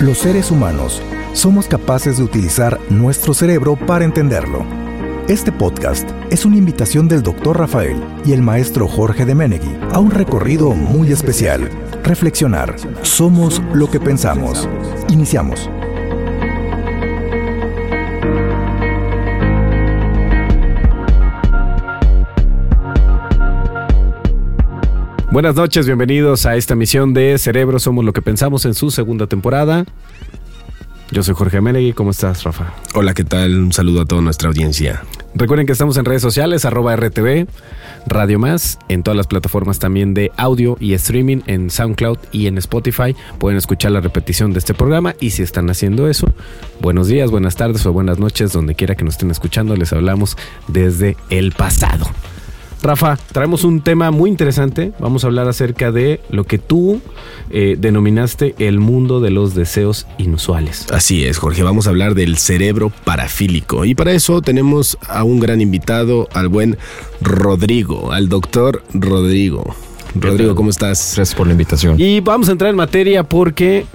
Los seres humanos somos capaces de utilizar nuestro cerebro para entenderlo. Este podcast es una invitación del Dr. Rafael y el maestro Jorge de Menegui a un recorrido muy especial. Reflexionar. Somos lo que pensamos. Iniciamos. Buenas noches, bienvenidos a esta misión de Cerebro Somos lo que pensamos en su segunda temporada. Yo soy Jorge Menegui, ¿cómo estás, Rafa? Hola, ¿qué tal? Un saludo a toda nuestra audiencia. Recuerden que estamos en redes sociales, arroba RTV, Radio Más, en todas las plataformas también de audio y streaming, en SoundCloud y en Spotify. Pueden escuchar la repetición de este programa y si están haciendo eso, buenos días, buenas tardes o buenas noches, donde quiera que nos estén escuchando, les hablamos desde el pasado. Rafa, traemos un tema muy interesante. Vamos a hablar acerca de lo que tú eh, denominaste el mundo de los deseos inusuales. Así es, Jorge. Vamos a hablar del cerebro parafílico. Y para eso tenemos a un gran invitado, al buen Rodrigo, al doctor Rodrigo. Rodrigo, ¿cómo estás? Gracias por la invitación. Y vamos a entrar en materia porque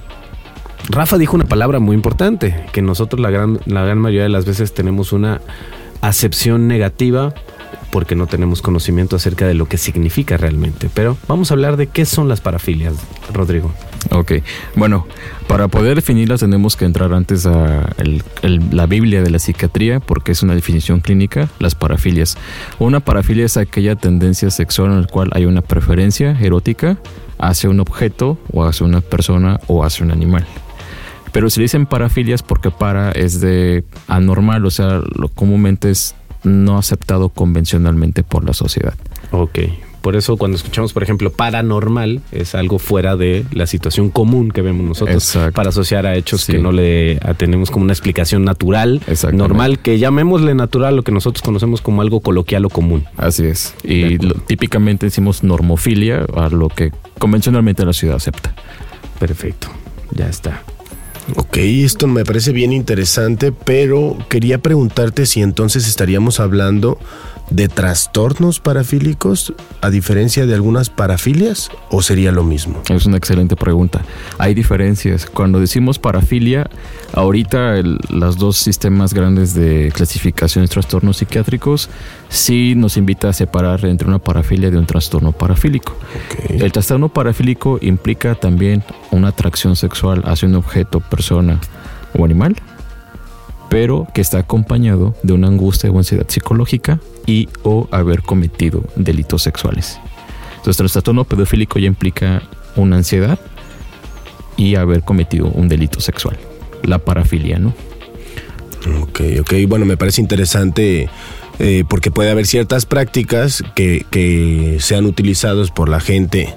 Rafa dijo una palabra muy importante, que nosotros la gran, la gran mayoría de las veces tenemos una acepción negativa porque no tenemos conocimiento acerca de lo que significa realmente. Pero vamos a hablar de qué son las parafilias, Rodrigo. Ok, bueno, para poder definirlas tenemos que entrar antes a la Biblia de la psiquiatría porque es una definición clínica, las parafilias. Una parafilia es aquella tendencia sexual en la cual hay una preferencia erótica hacia un objeto o hacia una persona o hacia un animal. Pero se dicen parafilias porque para es de anormal, o sea, lo comúnmente es no aceptado convencionalmente por la sociedad. Ok. Por eso cuando escuchamos, por ejemplo, paranormal, es algo fuera de la situación común que vemos nosotros para asociar a hechos que no le tenemos como una explicación natural, normal, que llamémosle natural lo que nosotros conocemos como algo coloquial o común. Así es. Y típicamente decimos normofilia a lo que convencionalmente la ciudad acepta. Perfecto. Ya está. Ok, esto me parece bien interesante, pero quería preguntarte si entonces estaríamos hablando de trastornos parafílicos a diferencia de algunas parafilias o sería lo mismo? Es una excelente pregunta. Hay diferencias. Cuando decimos parafilia, ahorita los dos sistemas grandes de clasificación de trastornos psiquiátricos sí nos invita a separar entre una parafilia de un trastorno parafílico. El trastorno parafílico implica también una atracción sexual hacia un objeto, persona o animal pero que está acompañado de una angustia o ansiedad psicológica y o haber cometido delitos sexuales. Entonces, el trastorno pedofílico ya implica una ansiedad y haber cometido un delito sexual, la parafilia, ¿no? Ok, ok, bueno, me parece interesante eh, porque puede haber ciertas prácticas que, que sean utilizadas por la gente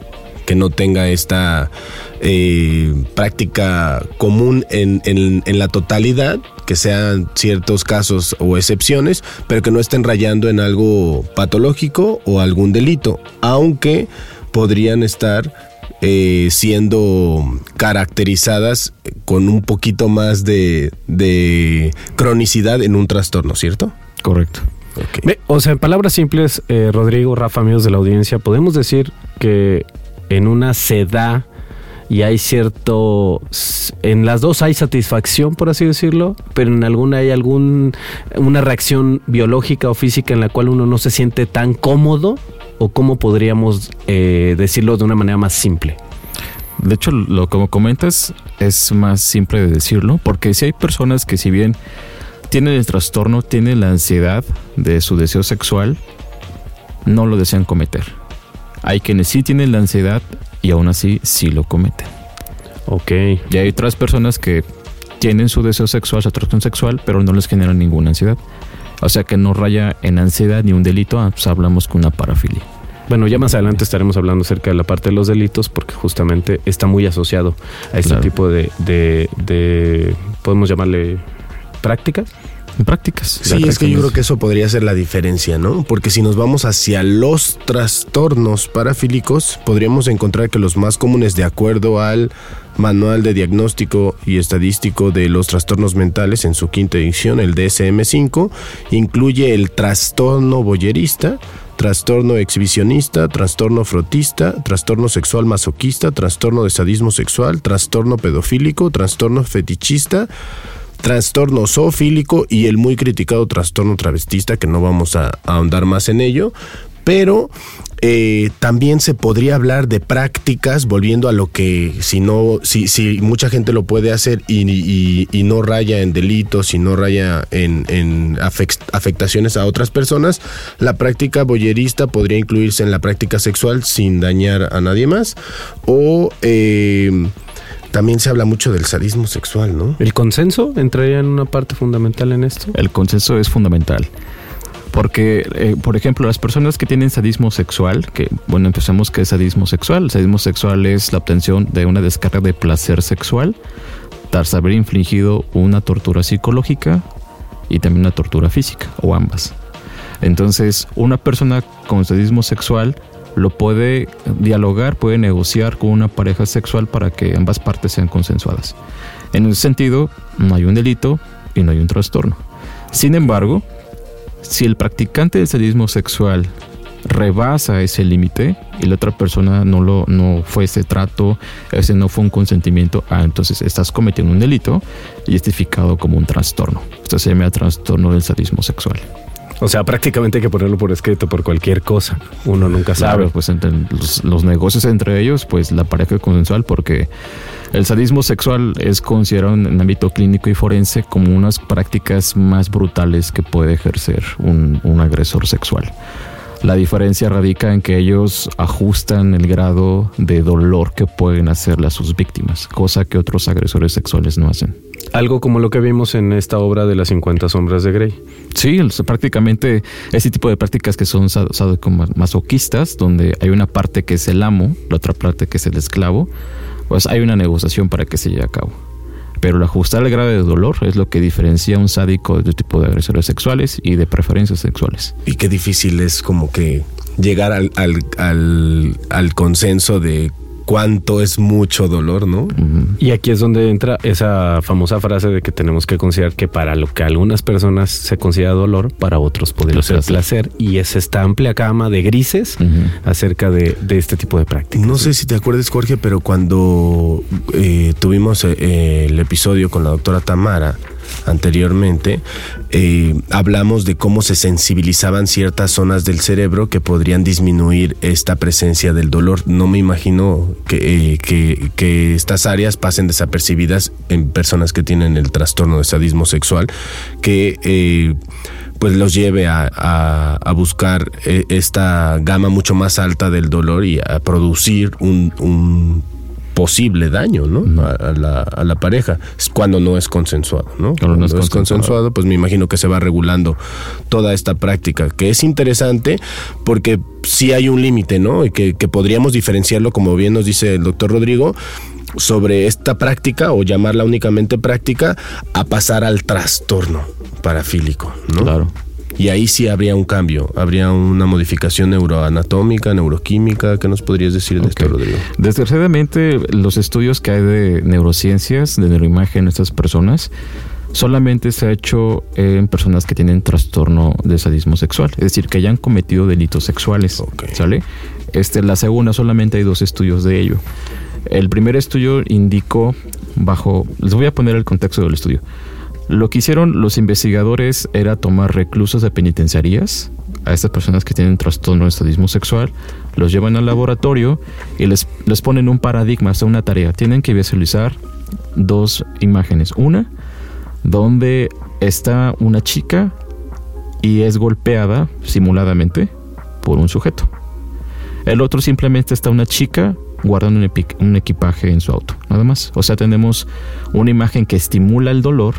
que no tenga esta eh, práctica común en, en, la totalidad, que sean ciertos casos o excepciones, pero que no estén rayando en algo patológico o algún delito, aunque podrían estar eh, siendo caracterizadas con un poquito más de, de cronicidad en un trastorno, ¿cierto? Correcto. o sea, en palabras simples, eh, Rodrigo, Rafa, amigos de la audiencia, podemos decir que en una se da y hay cierto en las dos hay satisfacción por así decirlo pero en alguna hay algún una reacción biológica o física en la cual uno no se siente tan cómodo o cómo podríamos eh, decirlo de una manera más simple de hecho lo como comentas es más simple de decirlo porque si hay personas que si bien tienen el trastorno tienen la ansiedad de su deseo sexual no lo desean cometer hay quienes sí tienen la ansiedad y aún así sí lo cometen. Ok. Y hay otras personas que tienen su deseo sexual, su atracción sexual, pero no les generan ninguna ansiedad. O sea que no raya en ansiedad ni un delito, ah, pues hablamos con una parafilia. Bueno, ya más adelante estaremos hablando acerca de la parte de los delitos porque justamente está muy asociado a este tipo de, de, podemos llamarle prácticas prácticas. Sí, es que yo creo que eso podría ser la diferencia, ¿no? Porque si nos vamos hacia los trastornos parafílicos, podríamos encontrar que los más comunes de acuerdo al Manual de Diagnóstico y Estadístico de los Trastornos Mentales en su quinta edición, el DSM-5, incluye el trastorno boyerista, trastorno exhibicionista, trastorno frotista, trastorno sexual masoquista, trastorno de sadismo sexual, trastorno pedofílico, trastorno fetichista, trastorno zoofílico y el muy criticado trastorno travestista, que no vamos a, a ahondar más en ello, pero eh, también se podría hablar de prácticas, volviendo a lo que si no, si, si mucha gente lo puede hacer y, y- y no raya en delitos y no raya en, en afec- afectaciones a otras personas, la práctica boyerista podría incluirse en la práctica sexual sin dañar a nadie más. O eh, también se habla mucho del sadismo sexual, ¿no? ¿El consenso entraría en una parte fundamental en esto? El consenso es fundamental. Porque, eh, por ejemplo, las personas que tienen sadismo sexual, que, bueno, empezamos que es sadismo sexual. El sadismo sexual es la obtención de una descarga de placer sexual tras haber infligido una tortura psicológica y también una tortura física, o ambas. Entonces, una persona con sadismo sexual lo puede dialogar, puede negociar con una pareja sexual para que ambas partes sean consensuadas. En ese sentido, no hay un delito y no hay un trastorno. Sin embargo, si el practicante del sadismo sexual rebasa ese límite y la otra persona no lo no fue ese trato, ese no fue un consentimiento, ah, entonces estás cometiendo un delito y es tipificado como un trastorno. Esto se llama trastorno del sadismo sexual. O sea, prácticamente hay que ponerlo por escrito por cualquier cosa. Uno nunca sabe. Claro, pues entre los, los negocios entre ellos, pues la pareja consensual, porque el sadismo sexual es considerado en el ámbito clínico y forense como unas prácticas más brutales que puede ejercer un, un agresor sexual. La diferencia radica en que ellos ajustan el grado de dolor que pueden hacerle a sus víctimas, cosa que otros agresores sexuales no hacen. Algo como lo que vimos en esta obra de las 50 sombras de Grey. Sí, prácticamente ese tipo de prácticas que son sadomasoquistas, donde hay una parte que es el amo, la otra parte que es el esclavo, pues hay una negociación para que se lleve a cabo. Pero el ajustar el grado de dolor es lo que diferencia a un sádico de otro tipo de agresores sexuales y de preferencias sexuales. Y qué difícil es como que llegar al, al, al consenso de cuánto es mucho dolor, ¿no? Y aquí es donde entra esa famosa frase de que tenemos que considerar que para lo que algunas personas se considera dolor, para otros podría ser placer. Y es esta amplia gama de grises acerca de, de este tipo de prácticas. No sé si te acuerdas, Jorge, pero cuando eh, tuvimos eh, el episodio con la doctora Tamara anteriormente, eh, hablamos de cómo se sensibilizaban ciertas zonas del cerebro que podrían disminuir esta presencia del dolor. No me imagino que, eh, estas áreas pasen desapercibidas en personas que tienen el trastorno de sadismo sexual, que... eh, pues los lleve a, buscar esta gama mucho más alta del dolor y a producir un posible daño ¿no? a, a la, a la pareja Es cuando no es consensuado ¿no? Cuando no es consensuado. pues me imagino que se va regulando toda esta práctica que es interesante porque sí hay un límite ¿no? y que, que podríamos diferenciarlo como bien nos dice el doctor Rodrigo sobre esta práctica o llamarla únicamente práctica a pasar al trastorno parafílico, ¿no? Claro. Y ahí sí habría un cambio, habría una modificación neuroanatómica, neuroquímica. ¿Qué nos podrías decir de esto, Ok. Rodrigo? Desgraciadamente, los estudios que hay de neurociencias, de neuroimagen en estas personas, solamente se ha hecho en personas que tienen trastorno de sadismo sexual, es decir, que hayan cometido delitos sexuales. Ok. ¿Sale? Este, la segunda, solamente hay dos estudios de ello. El primer estudio indicó bajo, les voy a poner el contexto del estudio. Lo que hicieron los investigadores era tomar reclusos de penitenciarías, a estas personas que tienen trastorno de sadismo sexual, los llevan al laboratorio y les, les ponen un paradigma, o sea, una tarea. Tienen que visualizar dos imágenes. Una, donde está una chica y es golpeada simuladamente por un sujeto. El otro simplemente está una chica guardando un, un equipaje en su auto, nada más. O sea, tenemos una imagen que estimula el dolor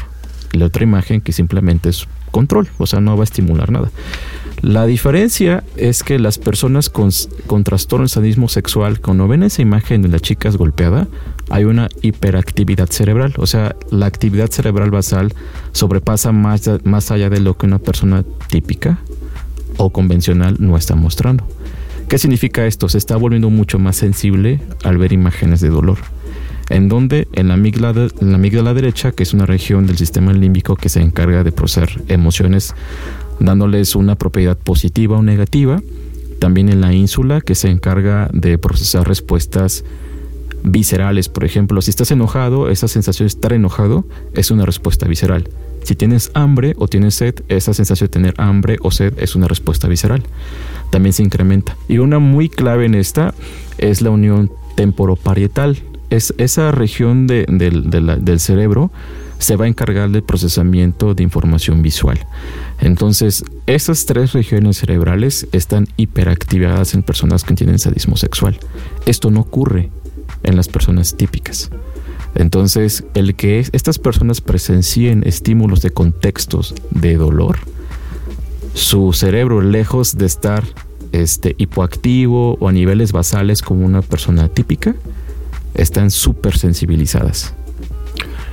la otra imagen que simplemente es control, o sea, no va a estimular nada. La diferencia es que las personas con, con trastorno de sadismo sexual, cuando ven esa imagen de la chica es golpeada, hay una hiperactividad cerebral. O sea, la actividad cerebral basal sobrepasa más, más allá de lo que una persona típica o convencional no está mostrando. ¿Qué significa esto? Se está volviendo mucho más sensible al ver imágenes de dolor. En donde en la amígdala, en la amígdala derecha, que es una región del sistema límbico que se encarga de procesar emociones, dándoles una propiedad positiva o negativa, también en la ínsula que se encarga de procesar respuestas viscerales. Por ejemplo, si estás enojado, esa sensación de estar enojado es una respuesta visceral. Si tienes hambre o tienes sed, esa sensación de tener hambre o sed es una respuesta visceral. También se incrementa. Y una muy clave en esta es la unión temporoparietal. Es esa región del cerebro se va a encargar del procesamiento de información visual. Entonces, esas tres regiones cerebrales están hiperactivadas en personas que tienen sadismo sexual. Esto no ocurre en las personas típicas. Entonces, el que estas personas presencien estímulos de contextos de dolor, su cerebro, lejos de estar este, hipoactivo o a niveles basales como una persona típica, están súper sensibilizadas.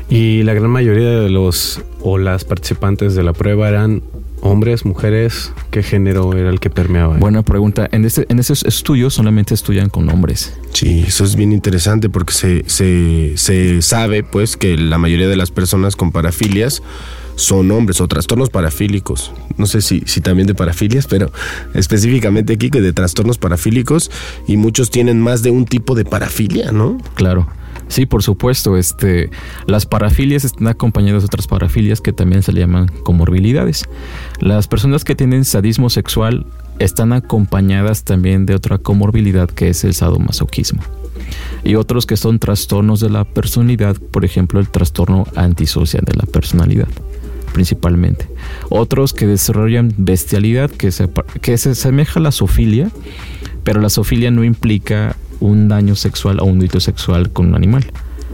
Y la gran mayoría de los o las participantes de la prueba eran hombres, mujeres, ¿qué género era el que permeaba? Buena pregunta. En, este, en esos estudios solamente estudian con hombres. Sí, eso es bien interesante porque se, se, sabe pues que la mayoría de las personas con parafilias son hombres o trastornos parafílicos. No sé si, si también de parafilias, pero específicamente aquí que de trastornos parafílicos y muchos tienen más de un tipo de parafilia, ¿no? Claro. Sí, por supuesto. Este, las parafilias están acompañadas de otras parafilias que también se le llaman comorbilidades. Las personas que tienen sadismo sexual están acompañadas también de otra comorbilidad que es el sadomasoquismo. Y otros que son trastornos de la personalidad, por ejemplo, el trastorno antisocial de la personalidad principalmente. Otros que desarrollan bestialidad, que se, que se asemeja a la sofilia, pero la sofilia no implica un daño sexual o un delito sexual con un animal.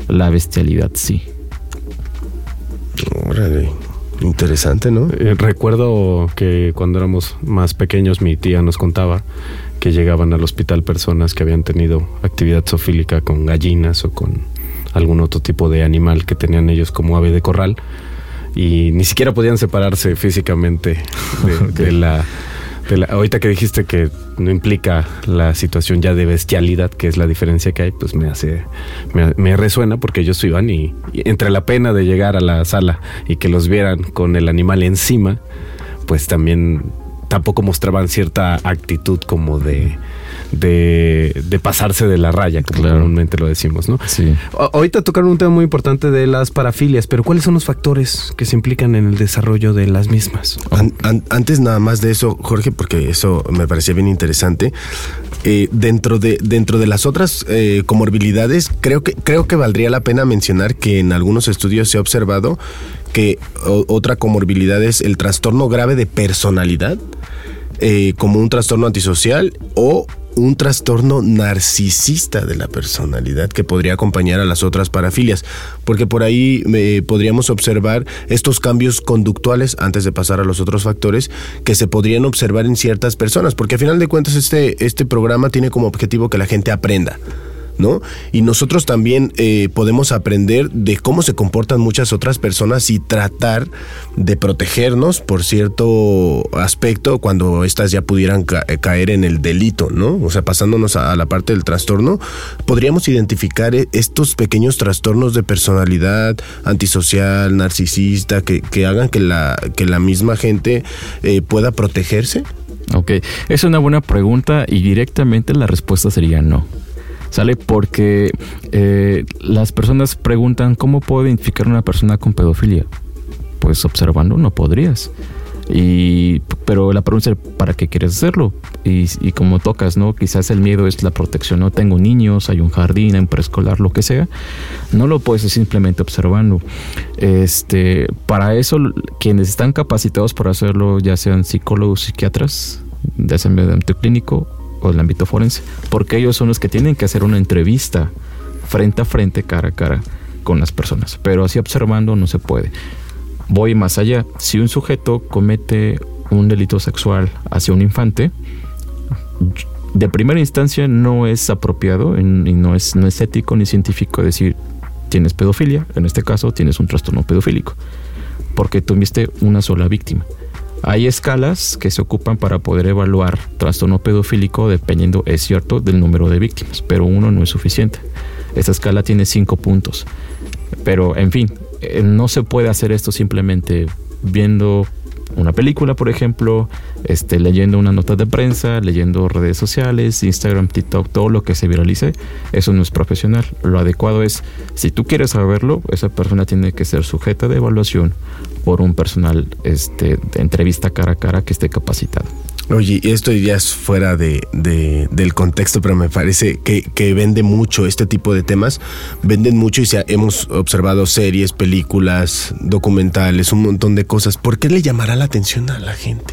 La bestialidad sí. Órale. Interesante, ¿no? Eh, recuerdo que cuando éramos más pequeños mi tía nos contaba que llegaban al hospital personas que habían tenido actividad zoofílica con gallinas o con algún otro tipo de animal que tenían ellos como ave de corral y ni siquiera podían separarse físicamente de la ahorita que dijiste que no implica la situación ya de bestialidad, que es la diferencia que hay, pues me hace, me, resuena porque ellos iban y, y, entre la pena de llegar a la sala y que los vieran con el animal encima, pues también tampoco mostraban cierta actitud como de de, pasarse de la raya, como normalmente lo decimos, ¿no? Sí. ahorita tocaron un tema muy importante de las parafilias, pero ¿cuáles son los factores que se implican en el desarrollo de las mismas? antes nada más de eso, Jorge, porque eso me parecía bien interesante. Eh, dentro de dentro de las otras eh, comorbilidades, creo que creo que valdría la pena mencionar que en algunos estudios se ha observado que otra comorbilidad es el trastorno grave de personalidad. Eh, como un trastorno antisocial o un trastorno narcisista de la personalidad que podría acompañar a las otras parafilias, porque por ahí eh, podríamos observar estos cambios conductuales antes de pasar a los otros factores que se podrían observar en ciertas personas, porque a final de cuentas este, este programa tiene como objetivo que la gente aprenda. ¿No? Y nosotros también eh, podemos aprender de cómo se comportan muchas otras personas y tratar de protegernos por cierto aspecto cuando éstas ya pudieran eh, caer en el delito, ¿no? O sea, pasándonos a, la parte del trastorno, podríamos identificar eh, estos pequeños trastornos de personalidad antisocial, narcisista, que, hagan que la, que la misma gente pueda protegerse. Ok, es una buena pregunta y directamente la respuesta sería no. ¿Sale? Porque eh, las personas preguntan, ¿cómo puedo identificar una persona con pedofilia? Pues observando no podrías. Y, pero la pregunta es, ¿para qué quieres hacerlo? Y, y, como tocas, ¿no? Quizás el miedo es la protección, ¿no? Tengo niños, hay un jardín, hay un preescolar, lo que sea. No lo puedes simplemente observando. Este, para eso, quienes están capacitados para hacerlo, ya sean psicólogos, psiquiatras, de ese ambiente clínico o el ámbito forense, porque ellos son los que tienen que hacer una entrevista frente a frente, cara a cara con las personas. Pero así observando no se puede. Voy más allá. Si un sujeto comete un delito sexual hacia un infante, de primera instancia no es apropiado y no es, no es ético ni científico decir tienes pedofilia, en este caso tienes un trastorno pedofílico, porque tuviste una sola víctima. Hay escalas que se ocupan para poder evaluar trastorno pedofílico dependiendo, es cierto, del número de víctimas, pero uno no es suficiente. Esta escala tiene cinco puntos. Pero, en fin, eh, no se puede hacer esto simplemente viendo una película, por ejemplo, este, leyendo una nota de prensa, leyendo redes sociales, Instagram, TikTok, todo lo que se viralice, eso no es profesional. Lo adecuado es, si tú quieres saberlo, esa persona tiene que ser sujeta de evaluación por un personal este, de entrevista cara a cara que esté capacitado. Oye, esto ya es fuera de, de, del contexto, pero me parece que, que, vende mucho este tipo de temas. Venden mucho y se, hemos observado series, películas, documentales, un montón de cosas. ¿Por qué le llamará la atención a la gente?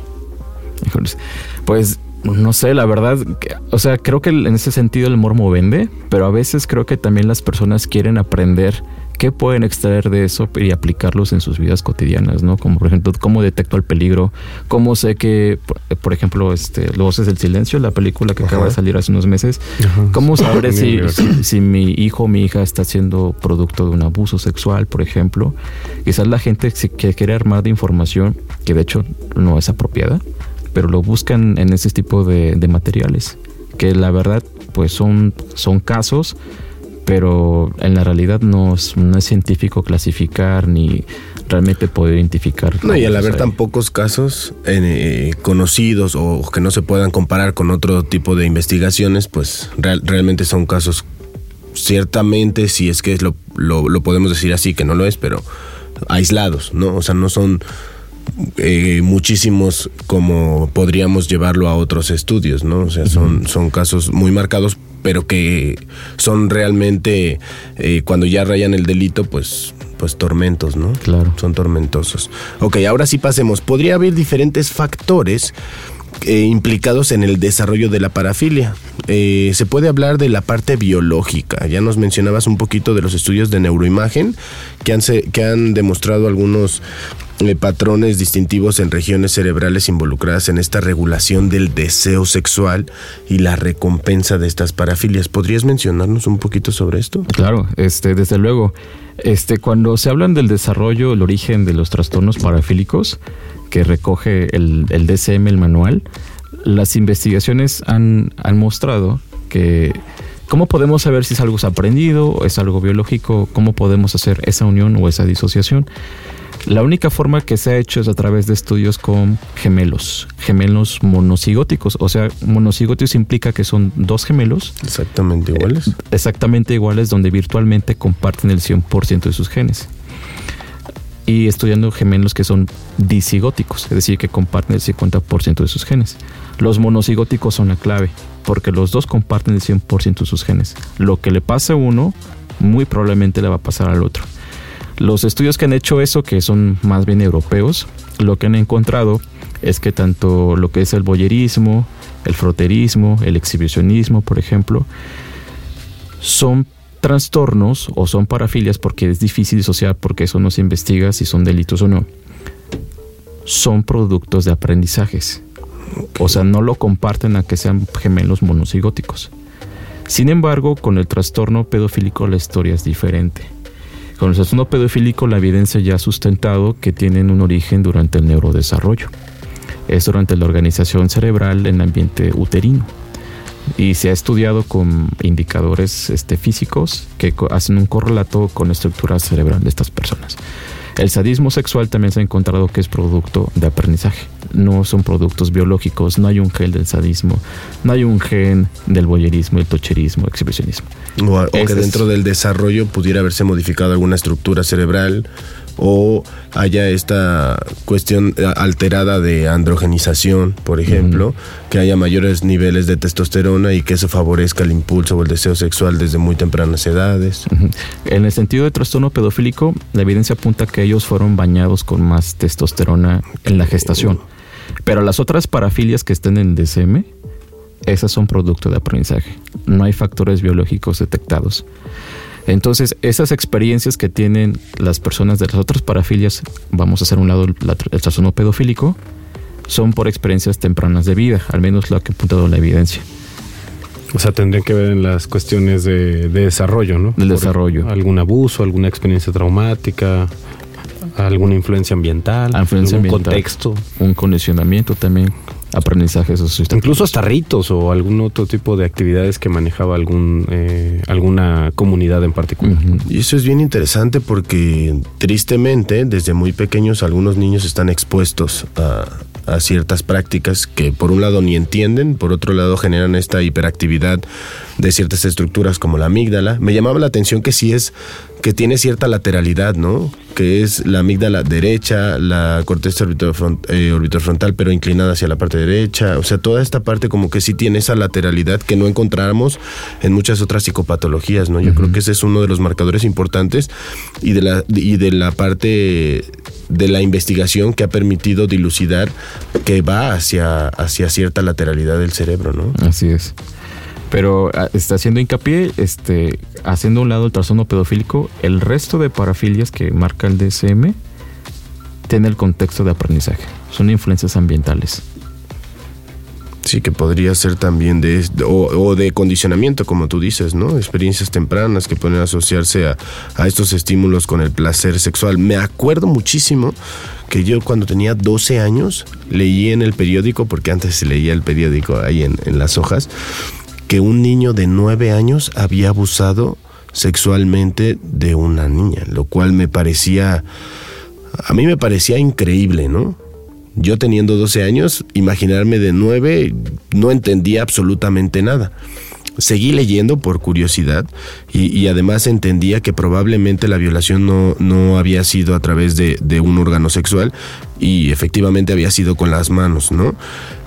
Pues no sé, la verdad, o sea, creo que en ese sentido el mormo vende, pero a veces creo que también las personas quieren aprender qué pueden extraer de eso y aplicarlos en sus vidas cotidianas, ¿no? Como por ejemplo, cómo detecto el peligro, cómo sé que, por ejemplo, este, Los Voces del Silencio, la película que acaba de salir hace unos meses, cómo sabré si, si, mi hijo o mi hija está siendo producto de un abuso sexual, por ejemplo. Quizás la gente que quiere armar de información que de hecho no es apropiada, pero lo buscan en ese tipo de, de materiales, que la verdad pues son, son casos pero en la realidad no es, no es científico clasificar ni realmente poder identificar. No, y al haber tan pocos casos eh, conocidos o que no se puedan comparar con otro tipo de investigaciones, pues realmente son casos ciertamente, si es que es lo, lo, lo, podemos decir así, que no lo es, pero aislados, ¿no? O sea, no son eh, muchísimos como podríamos llevarlo a otros estudios, ¿no? O sea, son, son casos muy marcados pero que son realmente, eh, cuando ya rayan el delito, pues pues tormentos, ¿no? Claro. Son tormentosos. Ok, ahora sí pasemos. Podría haber diferentes factores eh, implicados en el desarrollo de la parafilia. Eh, se puede hablar de la parte biológica. Ya nos mencionabas un poquito de los estudios de neuroimagen que han, que han demostrado algunos eh, patrones distintivos en regiones cerebrales involucradas en esta regulación del deseo sexual y la recompensa de estas parafilias. ¿Podrías mencionarnos un poquito sobre esto? Claro, este, desde luego. Este, cuando se hablan del desarrollo, el origen de los trastornos parafílicos, que recoge el, DCM, el manual, las investigaciones han, han mostrado que ¿Cómo podemos saber si es algo aprendido es algo biológico? ¿Cómo podemos hacer esa unión o esa disociación? La única forma que se ha hecho es a través de estudios con gemelos, gemelos monocigóticos. O sea, monocigóticos implica que son dos gemelos. Exactamente iguales. exactamente iguales, donde virtualmente comparten el 100% de sus genes. Y estudiando gemelos que son disigóticos, es decir, que comparten el 50% de sus genes. Los monocigóticos son la clave, porque los dos comparten el 100% de sus genes. Lo que le pasa a uno, muy probablemente le va a pasar al otro. Los estudios que han hecho eso, que son más bien europeos, lo que han encontrado es que tanto lo que es el boyerismo, el froterismo, el exhibicionismo, por ejemplo, son trastornos o son parafilias porque es difícil disociar porque eso no se investiga si son delitos o no. Son productos de aprendizajes. O sea, no lo comparten a que sean gemelos monocigóticos. Sin embargo, con el trastorno pedofílico la historia es diferente. Con el trastorno pedofílico la evidencia ya ha sustentado que tienen un origen durante el neurodesarrollo. Es durante la organización cerebral en ambiente uterino. Y se ha estudiado con indicadores este, físicos que hacen un correlato con la estructura cerebral de estas personas. El sadismo sexual también se ha encontrado que es producto de aprendizaje. No son productos biológicos, no hay un gen del sadismo, no hay un gen del boyerismo, el tocherismo, el exhibicionismo. O, que dentro del desarrollo pudiera haberse modificado alguna estructura cerebral o haya esta cuestión eh, alterada de androgenización, por ejemplo, que haya mayores niveles de testosterona y que eso favorezca el impulso o el deseo sexual desde muy tempranas edades. En el sentido de trastorno pedofílico, la evidencia apunta que ellos fueron bañados con más testosterona en la gestación. Pero las otras parafilias que estén en DCM, esas son producto de aprendizaje. No hay factores biológicos detectados. Entonces, esas experiencias que tienen las personas de las otras parafilias, vamos a hacer un lado el, trastorno pedofílico, son por experiencias tempranas de vida, al menos lo que ha apuntado la evidencia. O sea, tendrían que ver en las cuestiones de, desarrollo, ¿no? Del desarrollo. Algún abuso, alguna experiencia traumática, alguna influencia ambiental, influencia algún contexto. Un condicionamiento también. Aprendizajes socioeducativos. Incluso hasta ritos o algún otro tipo de actividades que manejaba algún eh, alguna comunidad en particular. Y eso es bien interesante porque tristemente desde muy pequeños algunos niños están expuestos a, a ciertas prácticas que por un lado ni entienden, por otro lado generan esta hiperactividad de ciertas estructuras como la amígdala. Me llamaba la atención que sí es que tiene cierta lateralidad, ¿no? Que es la amígdala derecha, la corteza eh, orbitofrontal, pero inclinada hacia la parte derecha. O sea, toda esta parte como que sí tiene esa lateralidad que no encontramos en muchas otras psicopatologías, ¿no? Yo creo que ese es uno de los marcadores importantes y de la, y de la parte de la investigación que ha permitido dilucidar que va hacia, hacia cierta lateralidad del cerebro, ¿no? Así es. Pero ah, está haciendo hincapié, este, haciendo un lado el trastorno pedofílico, el resto de parafilias que marca el DSM tiene el contexto de aprendizaje. Son influencias ambientales. Sí, que podría ser también de o, o de condicionamiento, como tú dices, ¿no? Experiencias tempranas que pueden asociarse a, a estos estímulos con el placer sexual. Me acuerdo muchísimo que yo cuando tenía 12 años leí en el periódico, porque antes se leía el periódico ahí en, en las hojas, que un niño de 9 años había abusado sexualmente de una niña, lo cual me parecía, a mí me parecía increíble, ¿no? Yo teniendo 12 años, imaginarme de 9, no entendía absolutamente nada. Seguí leyendo por curiosidad y, además entendía que probablemente la violación no, no había sido a través de, de un órgano sexual y efectivamente había sido con las manos, ¿no?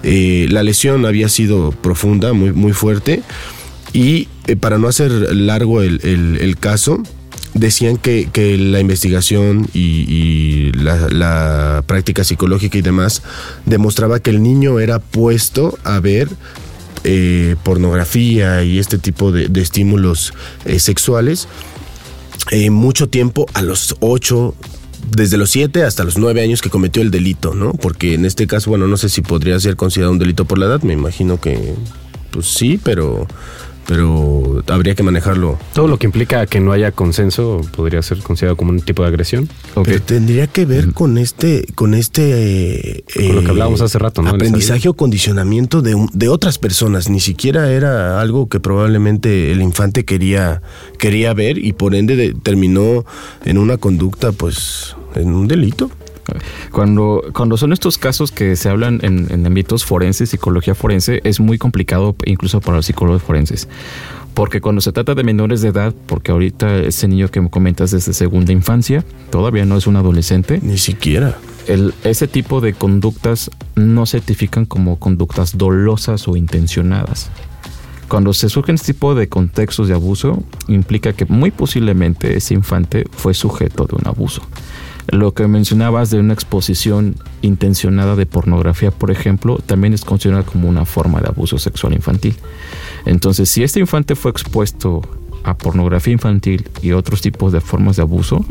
Eh, la lesión había sido profunda, muy, muy fuerte y eh, para no hacer largo el, el- el caso, decían que, que la investigación y, y la, la práctica psicológica y demás demostraba que el niño era puesto a ver eh, pornografía y este tipo de, estímulos eh, sexuales eh, mucho tiempo a los 8 desde los 7 hasta los 9 años que cometió el delito, ¿no? Porque en este caso, bueno, no sé si podría ser considerado un delito por la edad, me imagino que pues sí, pero pero habría que manejarlo. Todo lo que implica que no haya consenso podría ser considerado como un tipo de agresión. Ok. Pero tendría que ver con este, con este eh, Con lo que hablábamos hace rato, ¿no? aprendizaje o condicionamiento de, de otras personas. Ni siquiera era algo que probablemente el infante quería, quería ver y por ende de- terminó en una conducta, pues, en un delito. Cuando, cuando son estos casos que se hablan en, en ámbitos forenses, psicología forense, es muy complicado incluso para los psicólogos forenses. Porque cuando se trata de menores de edad, porque ahorita ese niño que me comentas desde segunda infancia, todavía no es un adolescente, Ni siquiera. el- ese tipo de conductas no se tipifican como conductas dolosas o intencionadas. Cuando se surgen este tipo de contextos de abuso, implica que muy posiblemente ese infante fue sujeto de un abuso. Lo que mencionabas de una exposición intencionada de pornografía, por ejemplo, también es considerada como una forma de abuso sexual infantil. Entonces, si este infante fue expuesto a pornografía infantil y otros tipos de formas de abuso,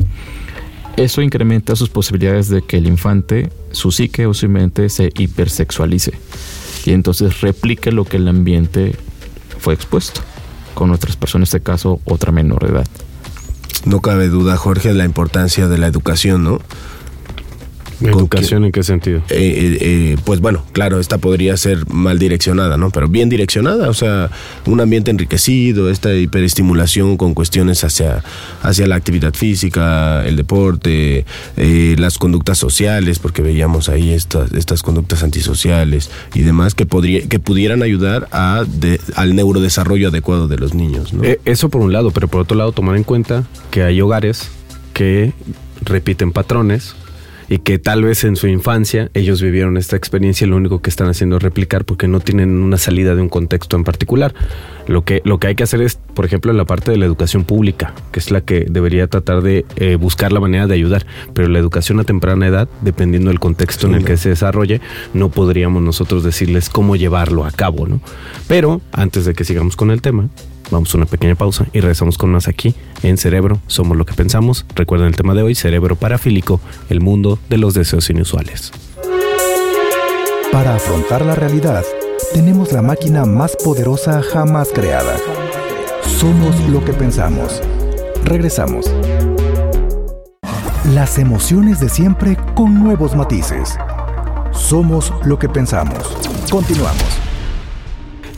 eso incrementa sus posibilidades de que el infante, su psique o su mente se hipersexualice y entonces replique lo que el ambiente fue expuesto con otras personas, en este caso otra menor de edad. No cabe duda, Jorge, de la importancia de la educación, ¿no? ¿Educación en qué sentido? Eh, eh, eh, pues bueno, claro, esta podría ser mal direccionada, ¿no? Pero bien direccionada, o sea, un ambiente enriquecido, esta hiperestimulación con cuestiones hacia, hacia la actividad física, el deporte, eh, las conductas sociales, porque veíamos ahí estas, estas conductas antisociales y demás que, podría, que pudieran ayudar a de- al neurodesarrollo adecuado de los niños, ¿no? Eso por un lado, pero por otro lado tomar en cuenta que hay hogares que repiten patrones y que tal vez en su infancia ellos vivieron esta experiencia y lo único que están haciendo es replicar porque no tienen una salida de un contexto en particular. Lo que, lo que hay que hacer es, por ejemplo, en la parte de la educación pública, que es la que debería tratar de eh, buscar la manera de ayudar, pero la educación a temprana edad, dependiendo del contexto en el que se desarrolle, no podríamos nosotros decirles cómo llevarlo a cabo, ¿no? Pero antes de que sigamos con el tema, Vamos a una pequeña pausa y regresamos con más aquí en Cerebro, somos lo que pensamos. Recuerden el tema de hoy, cerebro parafílico, el mundo de los deseos inusuales. Para afrontar la realidad, tenemos la máquina más poderosa jamás creada. Somos lo que pensamos. Regresamos. Las emociones de siempre con nuevos matices. Somos lo que pensamos. Continuamos.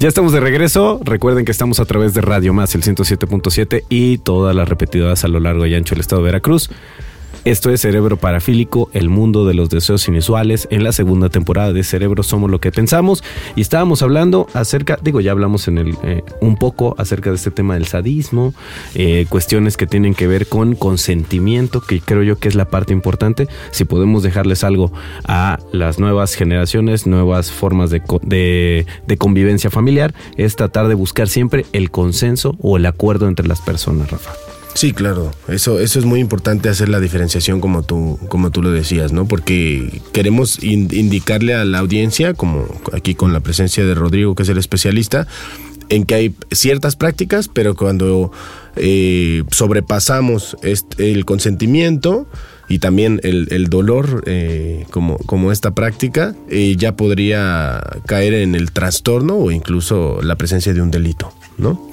Ya estamos de regreso. Recuerden que estamos a través de Radio Más, el 107.7 y todas las repetidoras a lo largo y ancho del estado de Veracruz. Esto es Cerebro Parafílico, el mundo de los deseos inusuales. En la segunda temporada de Cerebro somos lo que pensamos. Y estábamos hablando acerca, digo, ya hablamos en el eh, un poco acerca de este tema del sadismo, eh, cuestiones que tienen que ver con consentimiento, que creo yo que es la parte importante. Si podemos dejarles algo a las nuevas generaciones, nuevas formas de, de, de convivencia familiar, es tratar de buscar siempre el consenso o el acuerdo entre las personas, Rafa. Sí, claro. Eso, eso es muy importante hacer la diferenciación como tú, como tú lo decías, ¿no? Porque queremos indicarle a la audiencia, como aquí con la presencia de Rodrigo, que es el especialista, en que hay ciertas prácticas, pero cuando eh, sobrepasamos el consentimiento y también el, dolor eh, como, como esta práctica, eh, ya podría caer en el trastorno o incluso la presencia de un delito. ¿no?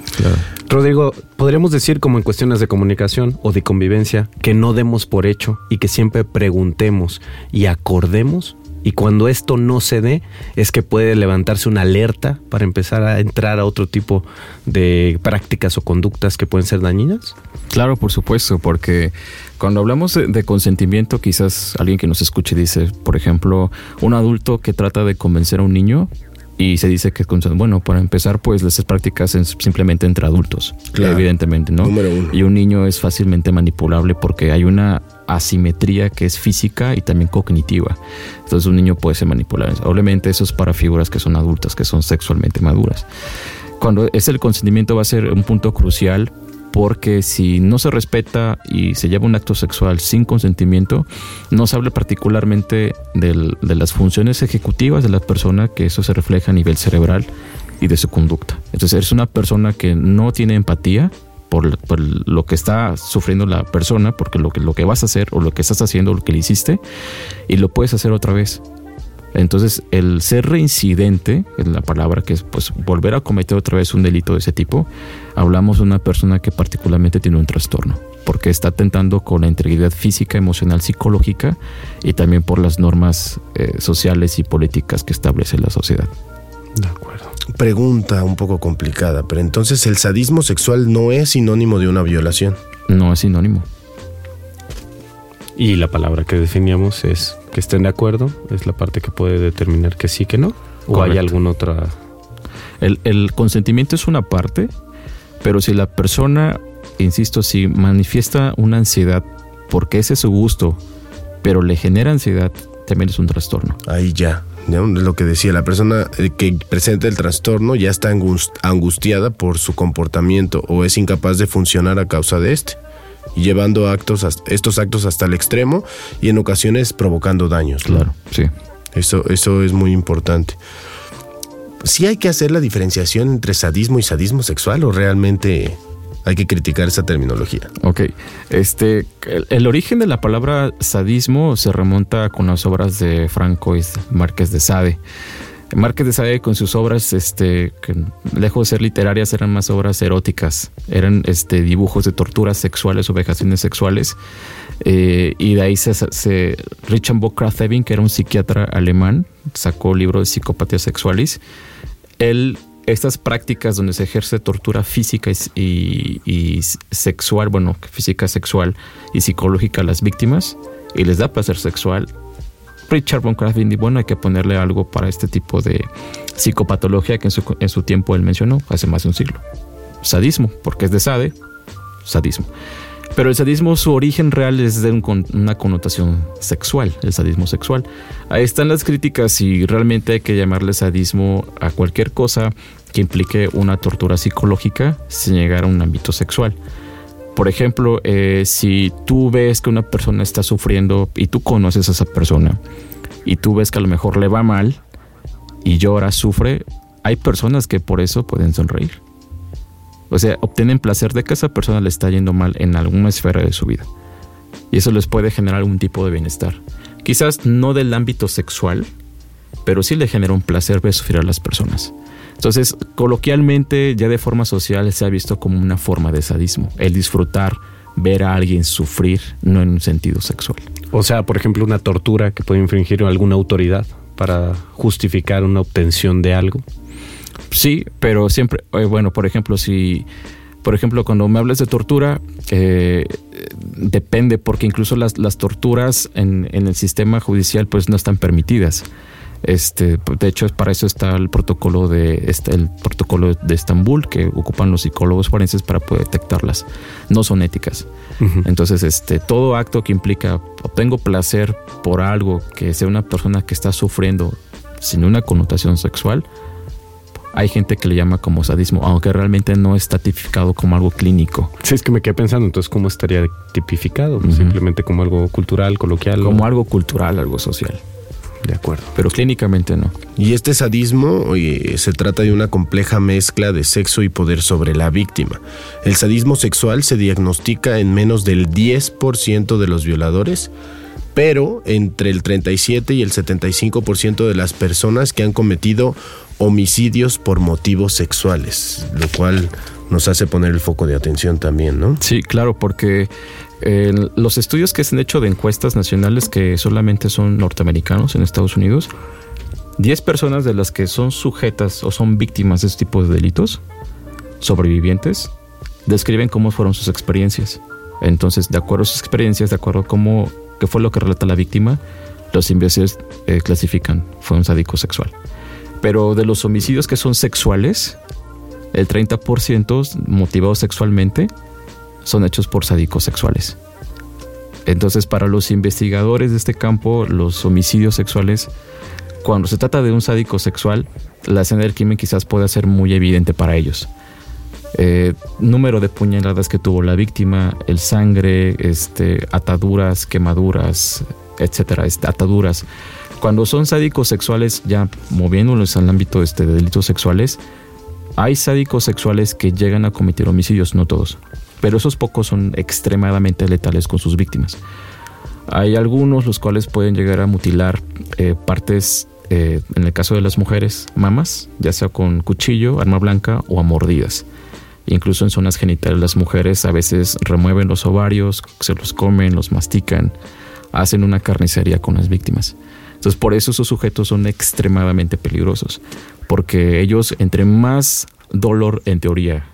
Rodrigo, podríamos decir como en cuestiones de comunicación o de convivencia que no demos por hecho y que siempre preguntemos y acordemos y cuando esto no se dé es que puede levantarse una alerta para empezar a entrar a otro tipo de prácticas o conductas que pueden ser dañinas? Claro, por supuesto, porque cuando hablamos de, de, consentimiento, quizás alguien que nos escuche dice, por ejemplo, un adulto que trata de convencer a un niño y se dice que bueno para empezar pues las prácticas simplemente entre adultos evidentemente no y un niño es fácilmente manipulable porque hay una asimetría que es física y también cognitiva. Entonces un niño puede ser manipulable. Obviamente eso es para figuras que son adultas que son sexualmente maduras. Cuando es el consentimiento va a ser un punto crucial porque si no se respeta y se lleva un acto sexual sin consentimiento, no se habla particularmente de las funciones ejecutivas de la persona, que eso se refleja a nivel cerebral y de su conducta. Entonces, eres una persona que no tiene empatía por, lo que está sufriendo la persona, porque lo que, lo que vas a hacer o lo que estás haciendo, lo que le hiciste, y lo puedes hacer otra vez. Entonces, el ser reincidente, es la palabra que es pues volver a cometer otra vez un delito de ese tipo, hablamos de una persona que particularmente tiene un trastorno, porque está atentando con la integridad física, emocional, psicológica y también por las normas eh, sociales y políticas que establece la sociedad. De acuerdo. Pregunta un poco complicada, pero entonces el sadismo sexual no es sinónimo de una violación. No es sinónimo. Y la palabra que definíamos es que estén de acuerdo, es la parte que puede determinar que sí, que no. ¿O hay alguna otra? El, consentimiento es una parte, pero si la persona, insisto, si manifiesta una ansiedad porque ese es su gusto, pero le genera ansiedad, también es un trastorno. Ahí ya, lo que decía, la persona eh, que presenta el trastorno ya está angustiada por su comportamiento o es incapaz de funcionar a causa de este llevando actos, estos actos hasta el extremo y en ocasiones provocando daños. Claro, sí. Eso, eso es muy importante. ¿Sí hay que hacer la diferenciación entre sadismo y sadismo sexual o realmente hay que criticar esa terminología? Ok, este, el, origen de la palabra sadismo se remonta con las obras de Franco y Márquez de Sade. Márquez de Sade con sus obras, este, que lejos de ser literarias, eran más obras eróticas, eran este, dibujos de torturas sexuales o vejaciones sexuales. Eh, y de ahí se, Richard Bokrath-Ebing, que era un psiquiatra alemán, sacó el libro de psicopatía sexualis. Él, estas prácticas donde se ejerce tortura física y, y sexual, bueno, física, sexual y psicológica a las víctimas, y les da placer sexual, Richard von y bueno, hay que ponerle algo para este tipo de psicopatología que en su, tiempo él mencionó hace más de un siglo. Sadismo, porque es de Sade, sadismo. Pero el sadismo, su origen real es de una connotación sexual, el sadismo sexual. Ahí están las críticas y realmente hay que llamarle sadismo a cualquier cosa que implique una tortura psicológica sin llegar a un ámbito sexual. Por ejemplo, eh, si tú ves que una persona está sufriendo y tú conoces a esa persona y tú ves que a lo mejor le va mal y llora, sufre, hay personas que por eso pueden sonreír. O sea, obtienen placer de que esa persona le está yendo mal en alguna esfera de su vida. Y eso les puede generar algún tipo de bienestar. Quizás no del ámbito sexual, pero sí le genera un placer ver sufrir a las personas. Entonces, coloquialmente, ya de forma social, se ha visto como una forma de sadismo, el disfrutar, ver a alguien sufrir, no en un sentido sexual. O sea, por ejemplo, una tortura que puede infringir alguna autoridad. para justificar una obtención de algo. Sí, pero siempre, eh, bueno, por ejemplo, si, por ejemplo, cuando me hablas de tortura, eh, depende, porque incluso las, las torturas en, en, el sistema judicial pues no están permitidas. Este, de hecho, para eso está el protocolo de este, el protocolo de Estambul que ocupan los psicólogos forenses para poder detectarlas. No son éticas. Uh -huh. Entonces, este, todo acto que implica obtengo placer por algo que sea una persona que está sufriendo sin una connotación sexual, hay gente que le llama como sadismo, aunque realmente no está tipificado como algo clínico. Sí, es que me quedé pensando, entonces, ¿cómo estaría tipificado? Uh -huh. Simplemente como algo cultural, coloquial. Como o... algo cultural, algo social. De acuerdo. Pero clínicamente no. Y este sadismo oye, se trata de una compleja mezcla de sexo y poder sobre la víctima. El sadismo sexual se diagnostica en menos del 10% de los violadores, pero entre el 37 y el 75% de las personas que han cometido homicidios por motivos sexuales, lo cual nos hace poner el foco de atención también, ¿no? Sí, claro, porque eh, los estudios que se han hecho de encuestas nacionales que solamente son norteamericanos en Estados Unidos, 10 personas de las que son sujetas o son víctimas de este tipo de delitos, sobrevivientes, describen cómo fueron sus experiencias. Entonces, de acuerdo a sus experiencias, de acuerdo a cómo, qué fue lo que relata la víctima, los investigadores eh, clasifican, fue un sádico sexual. Pero de los homicidios que son sexuales, el 30% motivados sexualmente son hechos por sádicos sexuales. Entonces, para los investigadores de este campo, los homicidios sexuales, cuando se trata de un sádico sexual, la escena del crimen quizás pueda ser muy evidente para ellos. Eh, número de puñaladas que tuvo la víctima, el sangre, este, ataduras, quemaduras, etcétera, este, ataduras. Cuando son sádicos sexuales, ya moviéndonos al ámbito este, de delitos sexuales, hay sádicos sexuales que llegan a cometer homicidios, no todos pero esos pocos son extremadamente letales con sus víctimas. Hay algunos los cuales pueden llegar a mutilar eh, partes, eh, en el caso de las mujeres, mamas, ya sea con cuchillo, arma blanca o a mordidas. Incluso en zonas genitales las mujeres a veces remueven los ovarios, se los comen, los mastican, hacen una carnicería con las víctimas. Entonces por eso esos sujetos son extremadamente peligrosos, porque ellos entre más dolor en teoría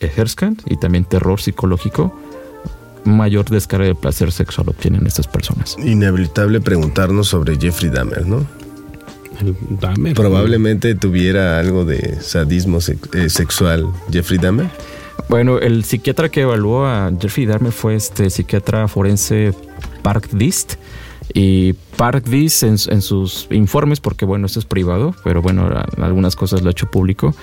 ejerzcan y también terror psicológico, mayor descarga de placer sexual obtienen estas personas. Inevitable preguntarnos sobre Jeffrey Dahmer, ¿no? Dahmer. Probablemente tuviera algo de sadismo se eh, sexual Jeffrey Dahmer. Bueno, el psiquiatra que evaluó a Jeffrey Dahmer fue este psiquiatra forense Park Dist. Y Park Dist en, en, sus informes, porque bueno, esto es privado, pero bueno, algunas cosas lo ha hecho público,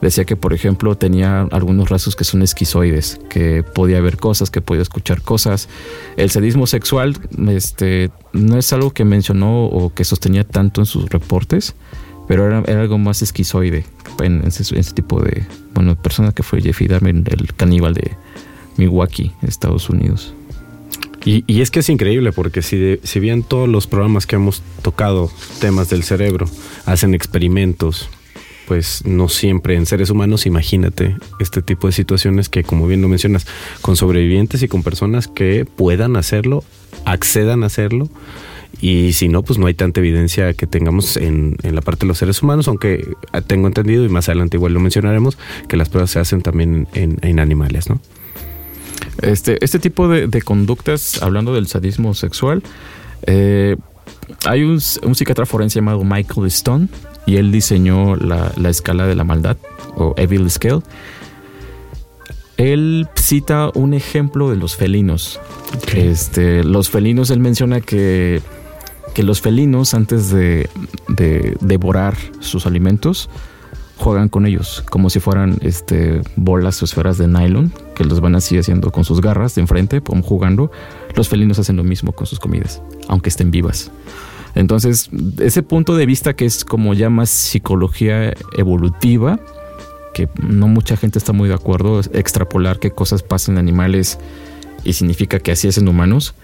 decía que, por ejemplo, tenía algunos rasgos que son esquizoides, que podía ver cosas, que podía escuchar cosas. El sadismo sexual este, no es algo que mencionó o que sostenía tanto en sus reportes, pero era, era algo más esquizoide en, en, ese, en, ese, tipo de bueno, persona que fue Jeffrey Dahmer, el caníbal de Milwaukee, Estados Unidos. Y, y, es que es increíble porque si, de, si bien todos los programas que hemos tocado, temas del cerebro, hacen experimentos, pues no siempre en seres humanos, imagínate este tipo de situaciones que, como bien lo mencionas, con sobrevivientes y con personas que puedan hacerlo, accedan a hacerlo. Y si no, pues no hay tanta evidencia que tengamos en, en, la parte de los seres humanos, aunque tengo entendido, y más adelante igual lo mencionaremos, que las pruebas se hacen también en, en animales, ¿no? Este, este tipo de, de, conductas, hablando del sadismo sexual, eh, hay un, un, psiquiatra forense llamado Michael Stone y él diseñó la, la, escala de la maldad o Evil Scale. Él cita un ejemplo de los felinos. Okay. Este, los felinos, él menciona que, que los felinos antes de, de devorar sus alimentos, juegan con ellos como si fueran este, bolas o esferas de nylon que los van así haciendo con sus garras de enfrente, jugando. Los felinos hacen lo mismo con sus comidas, aunque estén vivas. Entonces, ese punto de vista que es como ya más psicología evolutiva, que no mucha gente está muy de acuerdo, extrapolar qué cosas pasan en animales y significa que así es en humanos,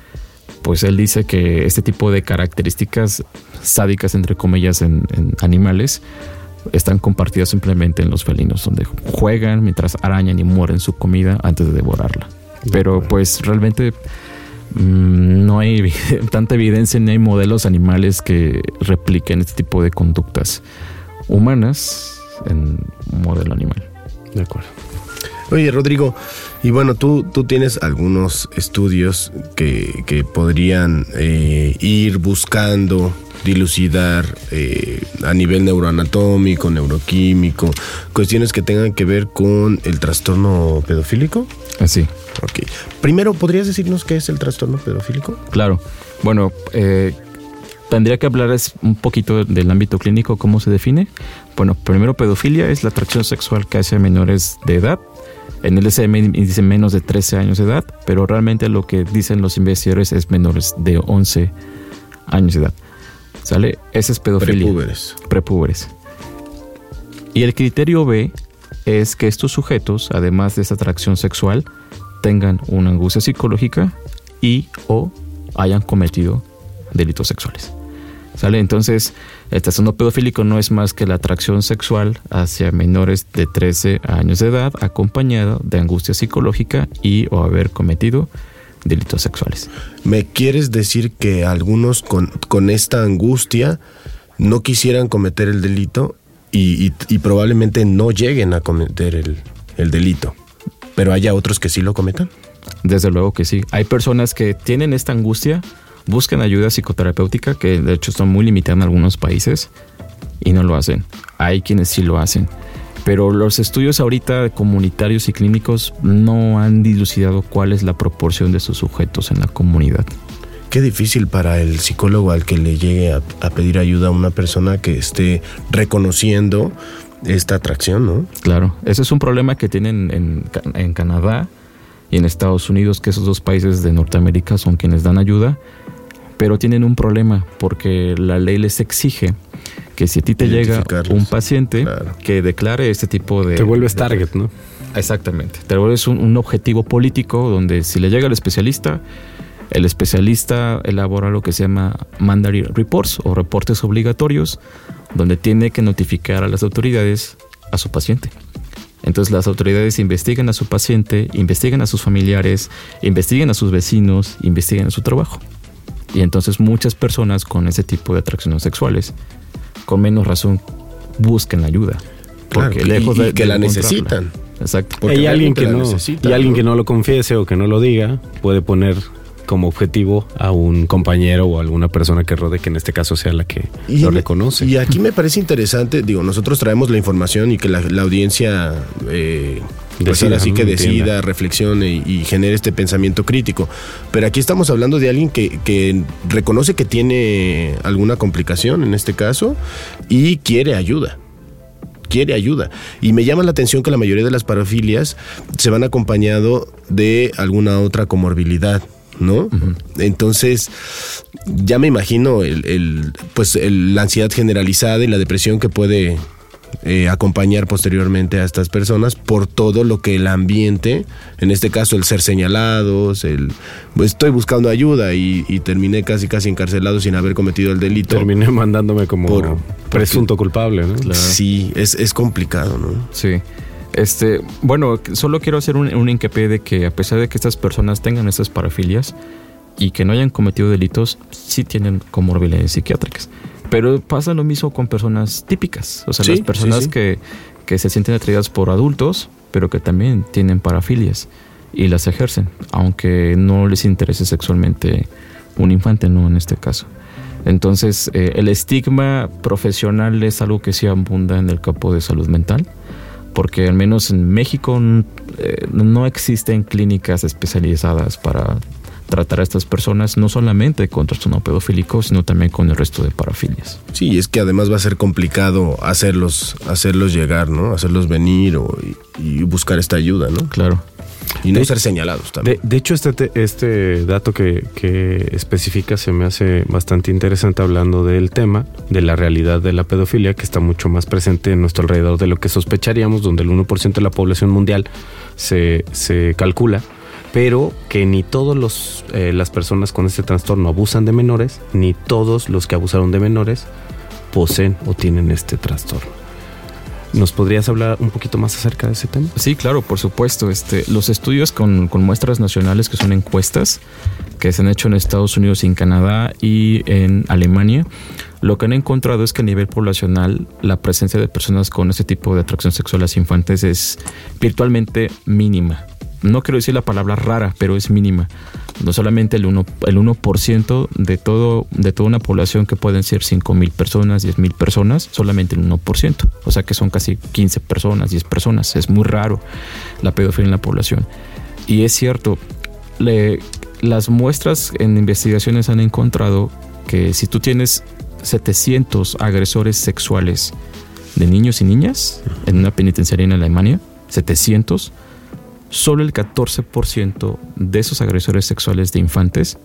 pues él dice que este tipo de características sádicas, entre comillas, en animales, están compartidas simplemente en los felinos, donde juegan mientras arañan y mueren su comida antes de devorarla. Pero pues realmente Mm, no hay tanta evidencia ni hay modelos animales que repliquen este tipo de conductas humanas en un modelo animal. De acuerdo. Oye, Rodrigo, y bueno, tú, tú tienes algunos estudios que, que podrían eh, ir buscando dilucidar eh, a nivel neuroanatómico, neuroquímico, cuestiones que tengan que ver con el trastorno pedofílico. Así. Ok. Primero, ¿podrías decirnos qué es el trastorno pedofílico? Claro. Bueno, eh, tendría que hablarles un poquito del ámbito clínico, cómo se define. Bueno, primero, pedofilia es la atracción sexual que hace a menores de edad. En el SM dice menos de 13 años de edad, pero realmente lo que dicen los investigadores es menores de 11 años de edad. ¿Sale? Esa es pedofilia. Prepúberes. prepúberes. Y el criterio B es que estos sujetos, además de esa atracción sexual, tengan una angustia psicológica y o hayan cometido delitos sexuales. ¿Sale? Entonces, el trastorno pedofílico no es más que la atracción sexual hacia menores de 13 años de edad acompañado de angustia psicológica y o haber cometido delitos sexuales. ¿Me quieres decir que algunos con, con esta angustia no quisieran cometer el delito y, y- y probablemente no lleguen a cometer el, el delito? Pero haya otros que sí lo cometan. Desde luego que sí. Hay personas que tienen esta angustia, buscan ayuda psicoterapéutica, que de hecho son muy limitadas en algunos países, y no lo hacen. Hay quienes sí lo hacen. Pero los estudios ahorita comunitarios y clínicos no han dilucidado cuál es la proporción de sus sujetos en la comunidad. Qué difícil para el psicólogo al que le llegue a, a pedir ayuda a una persona que esté reconociendo esta atracción, ¿no? Claro, ese es un problema que tienen en Canadá y en Estados Unidos, que esos dos países de Norteamérica son quienes dan ayuda, pero tienen un problema porque la ley les exige que si a ti te llega un paciente Claro. que declare este tipo de... Te vuelves de- target, ¿no? Exactamente, te vuelves un, un objetivo político donde si le llega al especialista, el especialista elabora lo que se llama mandatory reports o reportes obligatorios, donde tiene que notificar a las autoridades a su paciente. Entonces las autoridades investigan a su paciente, investigan a sus familiares, investigan a sus vecinos, investigan a su trabajo. Y entonces muchas personas con ese tipo de atracciones sexuales, con menos razón, buscan ayuda. Porque lejos y de, que de la necesitan. Exacto. Porque y alguien que la no necesita, y alguien ¿no? que no lo confiese o que no lo diga puede poner como objetivo a un compañero o alguna persona que rode que en este caso sea la que Y lo reconoce. Y aquí me parece interesante, digo, nosotros traemos la información y que la, la audiencia, eh, pues Decida, ahora que Entienda. decida, reflexione y, y genere este pensamiento crítico. Pero aquí estamos hablando de alguien que, que reconoce que tiene alguna complicación en este caso y quiere ayuda. Quiere ayuda. Y me llama la atención que la mayoría de las parafilias se van acompañado de alguna otra comorbilidad. ¿No? Entonces, ya me imagino el, el, pues el- la ansiedad generalizada y la depresión que puede eh, acompañar posteriormente a estas personas por todo lo que el ambiente, en este caso el ser señalados, el pues, estoy buscando ayuda y, y terminé casi casi encarcelado sin haber cometido el delito. Terminé mandándome como Por- presunto culpable, ¿no? Claro. Sí, es, es complicado, ¿no? Sí. Este, bueno, solo quiero hacer un, un hincapié de que a pesar de que estas personas tengan estas parafilias y que no hayan cometido delitos, sí tienen comorbilidades psiquiátricas. Pero pasa lo mismo con personas típicas, o sea, Sí, las personas sí, sí. Que, que se sienten atraídas por adultos, pero que también tienen parafilias y las ejercen, aunque no les interese sexualmente un infante, no en este caso. Entonces, eh, el estigma profesional es algo que sí abunda en el campo de salud mental porque al menos en México eh, no existen clínicas especializadas para tratar a estas personas, no solamente con trastorno pedofílico, sino también con el resto de parafilias. Sí, es que además va a ser complicado hacerlos, hacerlos llegar, ¿no? Hacerlos venir o, y, y buscar esta ayuda, ¿no? Claro. Y no De- ser señalados también. De, de hecho, este, te- este dato que, que especifica se me hace bastante interesante hablando del tema, de la realidad de la pedofilia, que está mucho más presente en nuestro alrededor de lo que sospecharíamos, donde el 1% de la población mundial se, se calcula, pero que ni todos los eh, las personas con este trastorno abusan de menores, ni todos los que abusaron de menores poseen o tienen este trastorno. ¿Nos podrías hablar un poquito más acerca de ese tema? Sí, claro, por supuesto. Este, los estudios con, con muestras nacionales, que son encuestas, que se han hecho en Estados Unidos y en Canadá y en Alemania, lo que han encontrado es que a nivel poblacional la presencia de personas con ese tipo de atracción sexual a las infantes es virtualmente mínima. No quiero decir la palabra rara, pero es mínima. No solamente el 1%, el 1 de, todo, de toda una población que pueden ser 5 mil personas, 10 mil personas, solamente el 1%. O sea que son casi 15 personas, 10 personas. Es muy raro la pedofilia en la población. Y es cierto, le, las muestras en investigaciones han encontrado que si tú tienes 700 agresores sexuales de niños y niñas en una penitenciaria en Alemania, 700, solo el 14% de esos agresores sexuales de infantes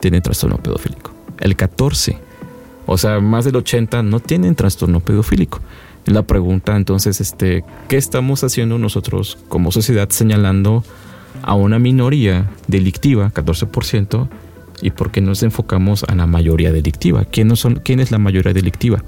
tienen trastorno pedofílico. El 14. O sea, más del 80 no tienen trastorno pedofílico. La pregunta entonces, este, ¿qué estamos haciendo nosotros como sociedad señalando a una minoría delictiva, 14%, y por qué nos enfocamos a la mayoría delictiva? ¿Quién, son, ¿Quién es la mayoría delictiva?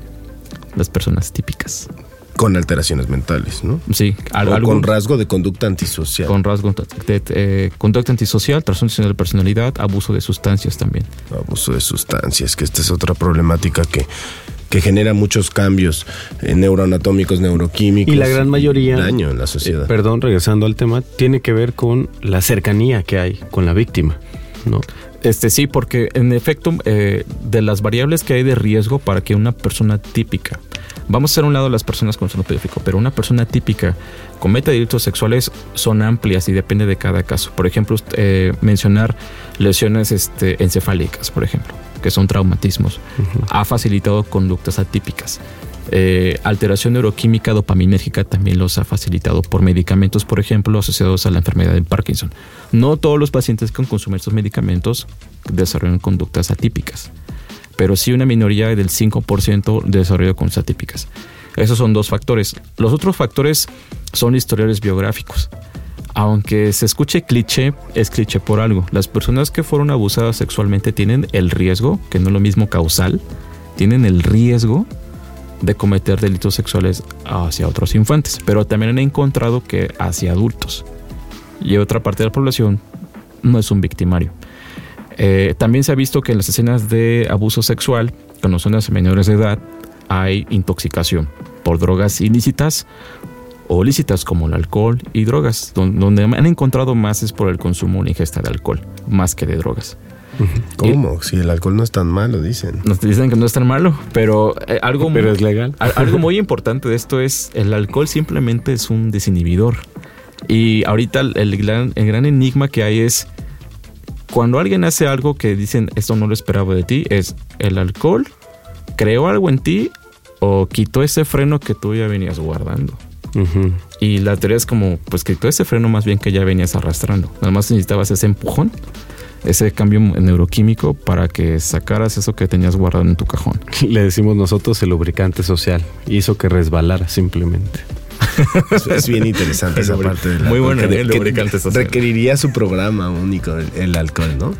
Las personas típicas. Con alteraciones mentales, ¿no? Sí, o con rasgo de conducta antisocial. Con rasgo de, eh, conducta antisocial, trastorno de personalidad, abuso de sustancias también. Abuso de sustancias, que esta es otra problemática que, que genera muchos cambios eh, neuroanatómicos, neuroquímicos. Y la gran mayoría. Daño en la sociedad. Eh, perdón, regresando al tema, tiene que ver con la cercanía que hay con la víctima, ¿no? Este sí, porque en efecto, de las variables que hay de riesgo para que una persona típica Vamos a hacer un lado las personas con trastorno pedófico, pero una persona típica cometa delitos sexuales son amplias y depende de cada caso. Por ejemplo, eh, mencionar lesiones este, encefálicas, por ejemplo, que son traumatismos, ha facilitado conductas atípicas. Eh, alteración neuroquímica dopaminérgica también los ha facilitado por medicamentos, por ejemplo, asociados a la enfermedad de Parkinson. No todos los pacientes que consumen estos medicamentos desarrollan conductas atípicas pero sí una minoría del 5% de desarrollo de conductas típicas. Esos son dos factores. Los otros factores son historiales biográficos. Aunque se escuche cliché, es cliché por algo. Las personas que fueron abusadas sexualmente tienen el riesgo, que no es lo mismo causal, tienen el riesgo de cometer delitos sexuales hacia otros infantes, pero también han encontrado que hacia adultos. Y otra parte de la población no es un victimario. Eh, también se ha visto que en las escenas de abuso sexual, cuando son las menores de edad, hay intoxicación por drogas ilícitas o lícitas como el alcohol y drogas. Donde han encontrado más es por el consumo o la ingesta de alcohol, más que de drogas. ¿Cómo? si el alcohol no es tan malo, dicen. Nos dicen que no es tan malo, pero eh, algo, pero es legal. algo muy importante de esto es el alcohol simplemente es un desinhibidor. Y ahorita el gran, el gran enigma que hay es cuando alguien hace algo que dicen esto no lo esperaba de ti, es el alcohol creó algo en ti o quitó ese freno que tú ya venías guardando. Y la teoría es como, pues quitó ese freno más bien que ya venías arrastrando. Nada más necesitabas ese empujón, ese cambio neuroquímico para que sacaras eso que tenías guardado en tu cajón. Le decimos nosotros el lubricante social. Hizo que resbalara simplemente es, bien interesante esa parte. Muy bueno, que, el Requeriría su programa único, el, alcohol, ¿no?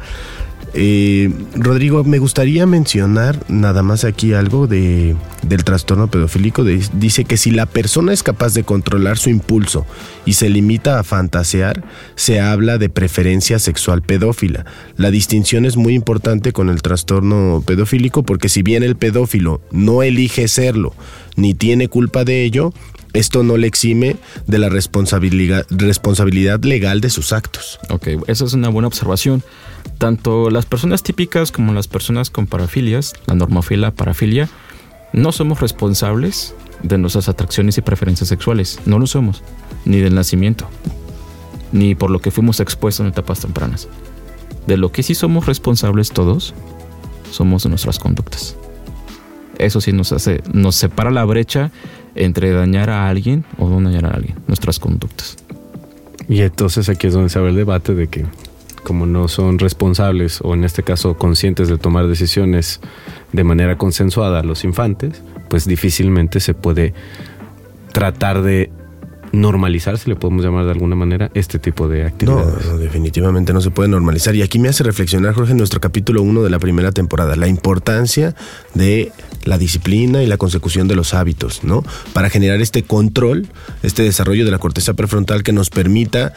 Eh, Rodrigo, me gustaría mencionar nada más aquí algo de, del trastorno pedofílico. dice que si la persona es capaz de controlar su impulso y se limita a fantasear, se habla de preferencia sexual pedófila. La distinción es muy importante con el trastorno pedofílico porque si bien el pedófilo no elige serlo ni tiene culpa de ello, esto no le exime de la responsabilidad, legal de sus actos. Ok, esa es una buena observación. Tanto las personas típicas como las personas con parafilias, la normofilia, parafilia, no somos responsables de nuestras atracciones y preferencias sexuales. No lo somos. Ni del nacimiento. Ni por lo que fuimos expuestos en etapas tempranas. De lo que sí somos responsables todos, somos nuestras conductas. Eso sí nos hace, nos separa la brecha entre dañar a alguien o no dañar a alguien, nuestras conductas. Y entonces aquí es donde se abre el debate de que como no son responsables o en este caso conscientes de tomar decisiones de manera consensuada los infantes, pues difícilmente se puede tratar de normalizar, si le podemos llamar de alguna manera, este tipo de No, actividades. no, definitivamente no se puede normalizar. Y aquí me hace reflexionar, Jorge, en nuestro capítulo 1 de la primera temporada, la importancia de la disciplina y la consecución de los hábitos, ¿no? Para generar este control, este desarrollo de la corteza prefrontal que nos permita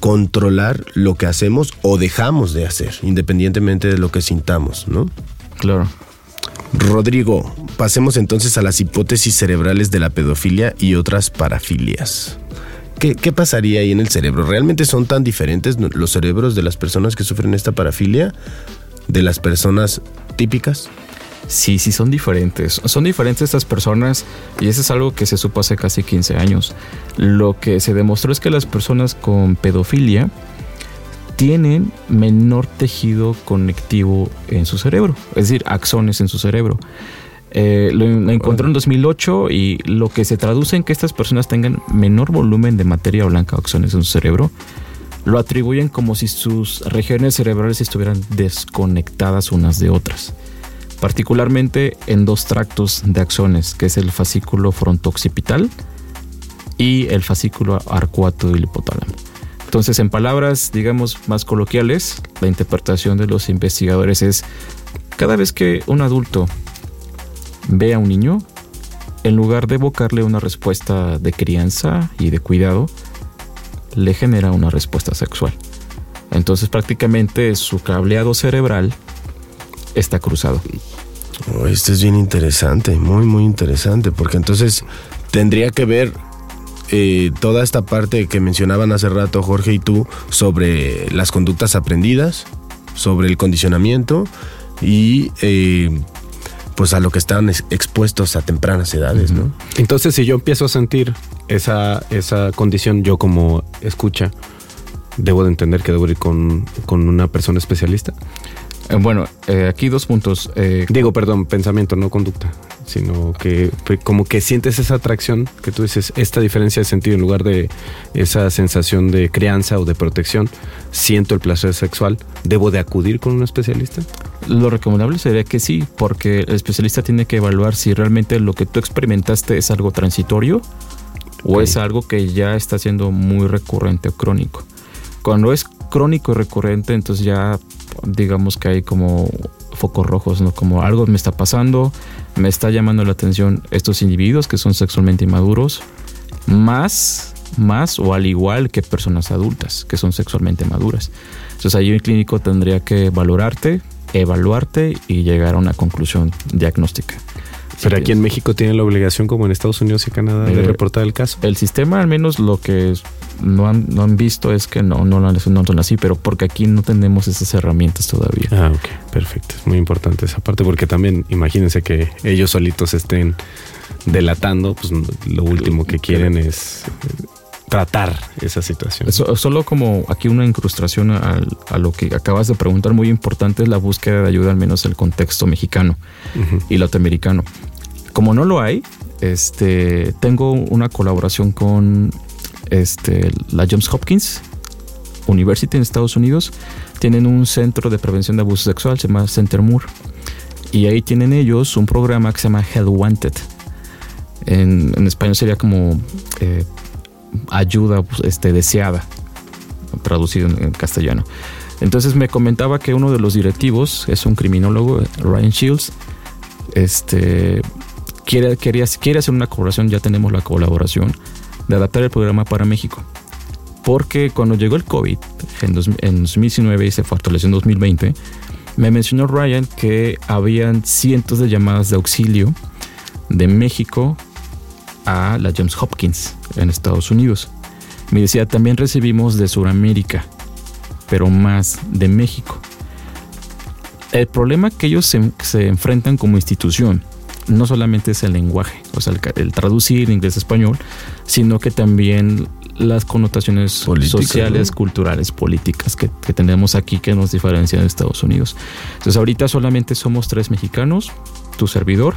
controlar lo que hacemos o dejamos de hacer, independientemente de lo que sintamos, ¿no? Claro. Rodrigo, pasemos entonces a las hipótesis cerebrales de la pedofilia y otras parafilias. ¿Qué, qué pasaría ahí en el cerebro? ¿Realmente son tan diferentes los cerebros de las personas que sufren esta parafilia de las personas típicas? Sí, sí, son diferentes. Son diferentes estas personas y eso es algo que se supo hace casi 15 años. Lo que se demostró es que las personas con pedofilia tienen menor tejido conectivo en su cerebro, es decir, axones en su cerebro. Eh, lo, lo encontró en 2008 y lo que se traduce en que estas personas tengan menor volumen de materia blanca axones en su cerebro, lo atribuyen como si sus regiones cerebrales estuvieran desconectadas unas de otras particularmente en dos tractos de axones, que es el fascículo frontooccipital y el fascículo arcuato del hipotálamo. Entonces, en palabras, digamos, más coloquiales, la interpretación de los investigadores es, cada vez que un adulto ve a un niño, en lugar de evocarle una respuesta de crianza y de cuidado, le genera una respuesta sexual. Entonces, prácticamente su cableado cerebral está cruzado. Oh, este es bien interesante, muy, muy interesante, porque entonces tendría que ver eh, toda esta parte que mencionaban hace rato Jorge y tú sobre las conductas aprendidas, sobre el condicionamiento y eh, pues a lo que están ex- expuestos a tempranas edades, ¿no? Entonces, si yo empiezo a sentir esa, esa condición, yo como escucha, debo de entender que debo ir con, con una persona especialista. Eh, Bueno, eh, aquí dos puntos. Eh, Digo, perdón, pensamiento, no conducta, sino que como que sientes esa atracción que tú dices, esta diferencia de sentido en lugar de esa sensación de crianza o de protección, siento el placer sexual, ¿debo de acudir con un especialista? Lo recomendable sería que sí, porque el especialista tiene que evaluar si realmente lo que tú experimentaste es algo transitorio o es algo que ya está siendo muy recurrente o crónico. Cuando es crónico y recurrente, entonces ya digamos que hay como focos rojos, ¿no? Como algo me está pasando, me está llamando la atención estos individuos que son sexualmente inmaduros, más, más o al igual que personas adultas que son sexualmente maduras. Entonces ahí el clínico tendría que valorarte, evaluarte y llegar a una conclusión diagnóstica. Pero aquí en México tienen la obligación, como en Estados Unidos y Canadá, de Eh, reportar el caso. El sistema, al menos lo que no han, no han visto es que no, no, lo han- no son así, pero porque aquí no tenemos esas herramientas todavía. Ah, ok, perfecto. Es muy importante esa parte porque también imagínense que ellos solitos estén delatando, pues lo último que quieren es eh, tratar esa situación. So- solo como aquí una incrustación al- a, lo que acabas de preguntar, muy importante es la búsqueda de ayuda, al menos el contexto mexicano y latinoamericano. Como no lo hay, este, tengo una colaboración con este, la Johns Hopkins University en Estados Unidos. Tienen un centro de prevención de abuso sexual, se llama Center Moore. Y ahí tienen ellos un programa que se llama Hell Wanted. En, español sería como eh, ayuda este, deseada, traducido en, en castellano. Entonces me comentaba que uno de los directivos es un criminólogo, Ryan Shields, este, quiere, quería, quiere hacer una colaboración, ya tenemos la colaboración, de adaptar el programa para México. Porque cuando llegó el COVID en, dos- en 2019 y se fortaleció en 2020, me mencionó Ryan que habían cientos de llamadas de auxilio de México a la Johns Hopkins en Estados Unidos. Me decía, también recibimos de Sudamérica, pero más de México. El problema que ellos se, enfrentan como institución no solamente es el lenguaje, o sea, el, el traducir inglés a español, sino que también las connotaciones sociales, ¿no? culturales, políticas que, que tenemos aquí que nos diferencian de Estados Unidos. Entonces ahorita solamente somos tres mexicanos, tu servidor,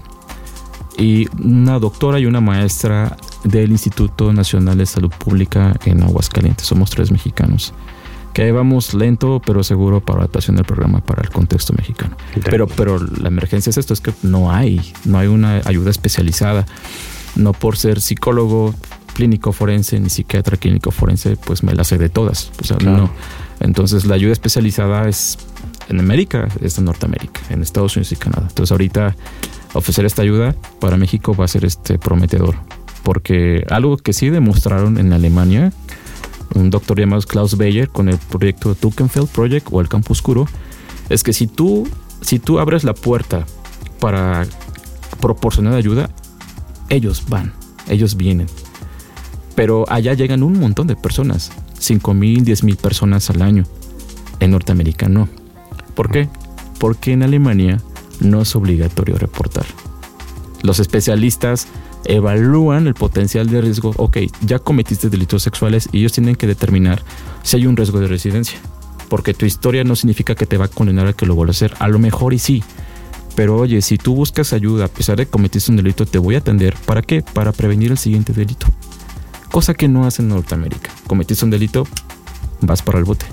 y una doctora y una maestra del Instituto Nacional de Salud Pública en Aguascalientes. Somos tres mexicanos. Que ahí vamos lento pero seguro para adaptación del programa para el contexto mexicano. Pero, pero la emergencia es esto, es que no hay, no hay una ayuda especializada. No por ser psicólogo clínico forense ni psiquiatra clínico forense, pues me la sé de todas. O sea, Claro. no. Entonces la ayuda especializada es en América, es en Norteamérica, en Estados Unidos y Canadá. Entonces ahorita ofrecer esta ayuda para México va a ser este prometedor. Porque algo que sí demostraron en Alemania, un doctor llamado Klaus Beyer con el proyecto Tuckenfeld Project o el Campo Oscuro, es que si tú, si tú abres la puerta para proporcionar ayuda, ellos van, ellos vienen. Pero allá llegan un montón de personas, 5 mil, 10 mil personas al año. En Norteamérica no. ¿Por qué? Porque en Alemania no es obligatorio reportar. Los especialistas evalúan el potencial de riesgo. Ok, ya cometiste delitos sexuales y ellos tienen que determinar si hay un riesgo de residencia. Porque tu historia no significa que te va a condenar a que lo vuelvas a hacer. A lo mejor y sí. Pero oye, si tú buscas ayuda a pesar de que cometiste un delito, te voy a atender. ¿Para qué? Para prevenir el siguiente delito. Cosa que no hacen en Norteamérica. Cometiste un delito, vas para el bote.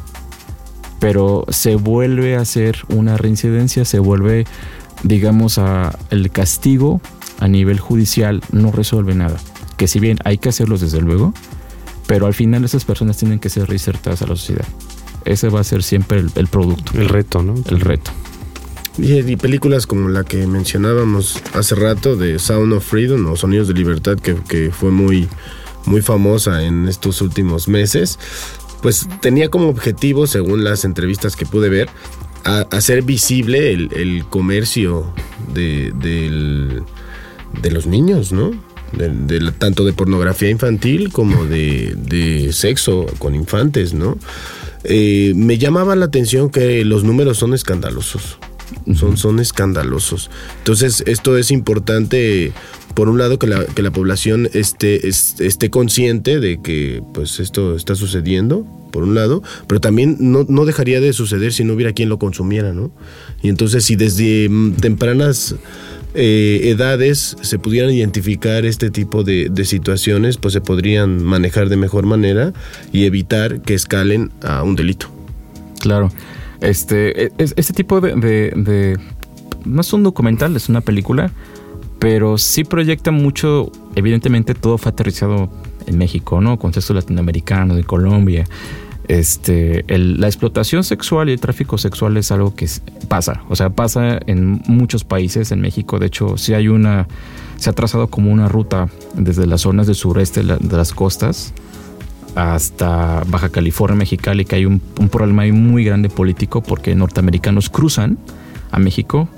Pero se vuelve a hacer una reincidencia, se vuelve, digamos, a el castigo a nivel judicial no resuelve nada. Que si bien hay que hacerlos desde luego, pero al final esas personas tienen que ser reinsertadas a la sociedad. Ese va a ser siempre el, el producto, El reto, ¿no? el reto. Y, y películas como la que mencionábamos hace rato de Sound of Freedom o Sonidos de Libertad, que, que fue muy, muy famosa en estos últimos meses, pues tenía como objetivo, según las entrevistas que pude ver, a- hacer visible el, el comercio de, del- de los niños, ¿no? De- tanto de pornografía infantil como de, de sexo con infantes, ¿no? Eh, me llamaba la atención que los números son escandalosos. Son, son escandalosos. Entonces, esto es importante, por un lado, que la, que la población esté, es- esté consciente de que pues esto está sucediendo, por un lado, pero también no, no dejaría de suceder si no hubiera quien lo consumiera, ¿no? Y entonces, si desde mm, tempranas eh, edades se pudieran identificar este tipo de, de situaciones, pues se podrían manejar de mejor manera y evitar que escalen a un delito. Claro. Este, e- es- este tipo de, de- de- No es un documental, es una película, pero sí proyecta mucho. Evidentemente, todo fue aterrizado en México, ¿no? Contexto latinoamericano, de Colombia. Este, la explotación sexual y el tráfico sexual es algo que pasa. O sea, pasa en muchos países. En México, de hecho, sí hay una. Se ha trazado como una ruta desde las zonas del sureste de la- de las costas hasta Baja California, Mexicali, que hay un, problema muy grande político porque norteamericanos cruzan a México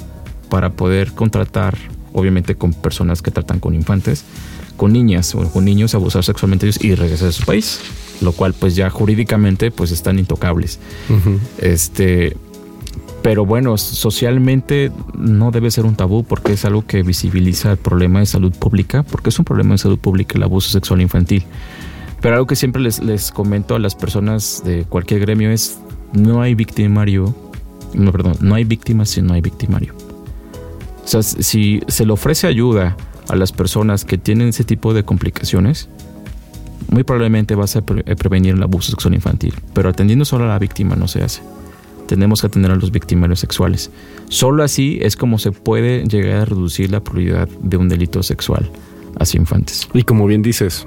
para poder contratar, obviamente con personas que tratan con infantes, con niñas o con niños, abusar sexualmente de ellos y regresar a su país, lo cual pues ya jurídicamente pues están intocables. Este, pero bueno, socialmente no debe ser un tabú porque es algo que visibiliza el problema de salud pública, porque es un problema de salud pública el abuso sexual infantil. Pero algo que siempre les, les comento a las personas de cualquier gremio es, no hay victimario, no, perdón, no hay víctimas si no hay victimario. O sea, si se le ofrece ayuda a las personas que tienen ese tipo de complicaciones, muy probablemente vas a pre- prevenir el abuso sexual infantil. Pero atendiendo solo a la víctima no se hace. Tenemos que atender a los victimarios sexuales. Solo así es como se puede llegar a reducir la probabilidad de un delito sexual hacia infantes. Y como bien dices,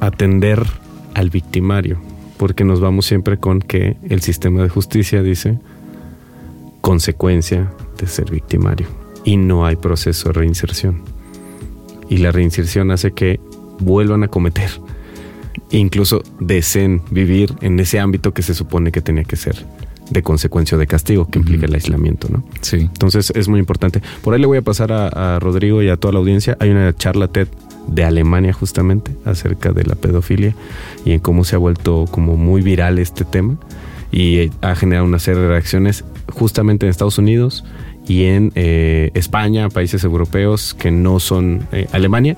atender al victimario, porque nos vamos siempre con que el sistema de justicia dice consecuencia de ser victimario y no hay proceso de reinserción. Y la reinserción hace que vuelvan a cometer e incluso deseen vivir en ese ámbito que se supone que tenía que ser de consecuencia de castigo que implica el aislamiento, ¿no? Sí. Entonces es muy importante. Por ahí le voy a pasar a, a Rodrigo y a toda la audiencia. Hay una charla TED de Alemania justamente acerca de la pedofilia y en cómo se ha vuelto como muy viral este tema y eh, ha generado una serie de reacciones justamente en Estados Unidos y en eh, España, países europeos que no son eh, Alemania,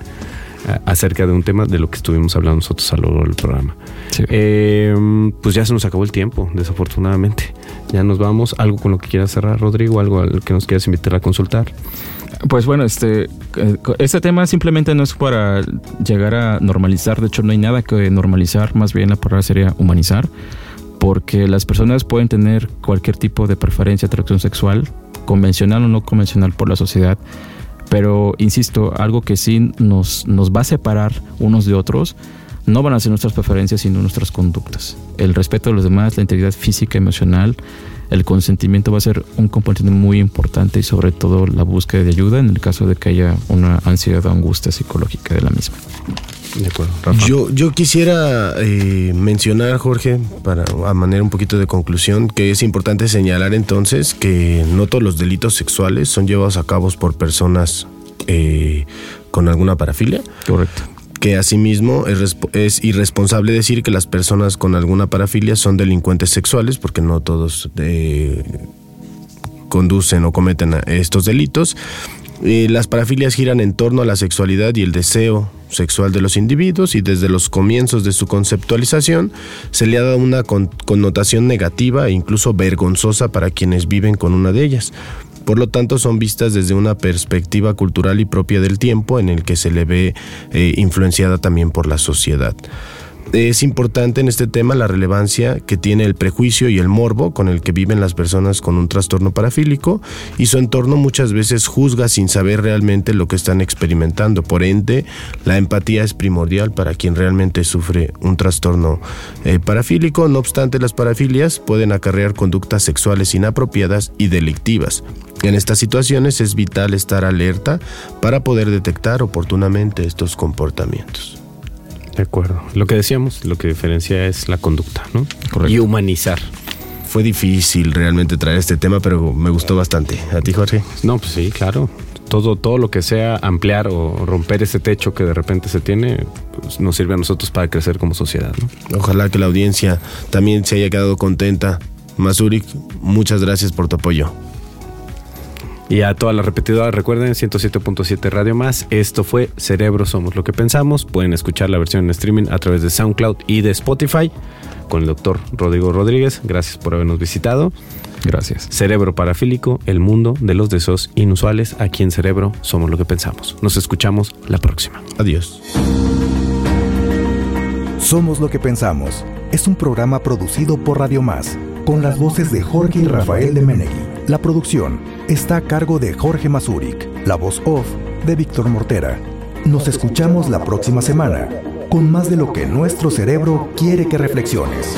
a- acerca de un tema de lo que estuvimos hablando nosotros a lo largo del programa. sí. Eh, pues ya se nos acabó el tiempo, desafortunadamente. Ya nos vamos. ¿Algo con lo que quieras cerrar, Rodrigo? ¿Algo al que nos quieras invitar a consultar? Pues bueno, este, eh, este tema simplemente no es para llegar a normalizar, de hecho no hay nada que normalizar, más bien la palabra sería humanizar, porque las personas pueden tener cualquier tipo de preferencia, atracción sexual, convencional o no convencional por la sociedad, pero insisto, algo que sí nos, nos va a separar unos de otros no van a ser nuestras preferencias, sino nuestras conductas. El respeto a los demás, la integridad física, emocional, el consentimiento va a ser un componente muy importante y sobre todo la búsqueda de ayuda en el caso de que haya una ansiedad o angustia psicológica de la misma. De acuerdo. Yo, yo quisiera eh, mencionar, Jorge, para a manera un poquito de conclusión, que es importante señalar entonces que no todos los delitos sexuales son llevados a cabo por personas eh, con alguna parafilia. Correcto que asimismo es, es, irresponsable decir que las personas con alguna parafilia son delincuentes sexuales, porque no todos eh, conducen o cometen estos delitos. Las parafilias giran en torno a la sexualidad y el deseo sexual de los individuos y desde los comienzos de su conceptualización se le ha dado una connotación negativa e incluso vergonzosa para quienes viven con una de ellas. Por lo tanto, son vistas desde una perspectiva cultural y propia del tiempo en el que se le ve eh, influenciada también por la sociedad. Es importante en este tema la relevancia que tiene el prejuicio y el morbo con el que viven las personas con un trastorno parafílico y su entorno muchas veces juzga sin saber realmente lo que están experimentando. Por ende, la empatía es primordial para quien realmente sufre un trastorno eh, parafílico. No obstante, las parafilias pueden acarrear conductas sexuales inapropiadas y delictivas. En estas situaciones es vital estar alerta para poder detectar oportunamente estos comportamientos. De acuerdo. Lo que decíamos, lo que diferencia es la conducta, ¿no? Y humanizar. Fue difícil realmente traer este tema, pero me gustó bastante. ¿A ti, Jorge? No, pues sí, claro. Todo, todo lo que sea ampliar o romper ese techo que de repente se tiene, pues nos sirve a nosotros para crecer como sociedad, ¿no? Ojalá que la audiencia también se haya quedado contenta. Masurik, muchas gracias por tu apoyo. Y a todas las repetidoras, recuerden, 107.7 Radio Más. Esto fue Cerebro Somos lo que pensamos. Pueden escuchar la versión en streaming a través de SoundCloud y de Spotify con el doctor Rodrigo Rodríguez. Gracias por habernos visitado. Gracias. Cerebro Parafílico, el mundo de los deseos inusuales. Aquí en Cerebro somos lo que pensamos. Nos escuchamos la próxima. Adiós. Somos lo que pensamos. Es un programa producido por Radio Más, con las voces de Jorge y Rafael de Menegui. La producción está a cargo de Jorge Mazurik, la voz off de Víctor Mortera. Nos escuchamos la próxima semana con más de lo que nuestro cerebro quiere que reflexiones.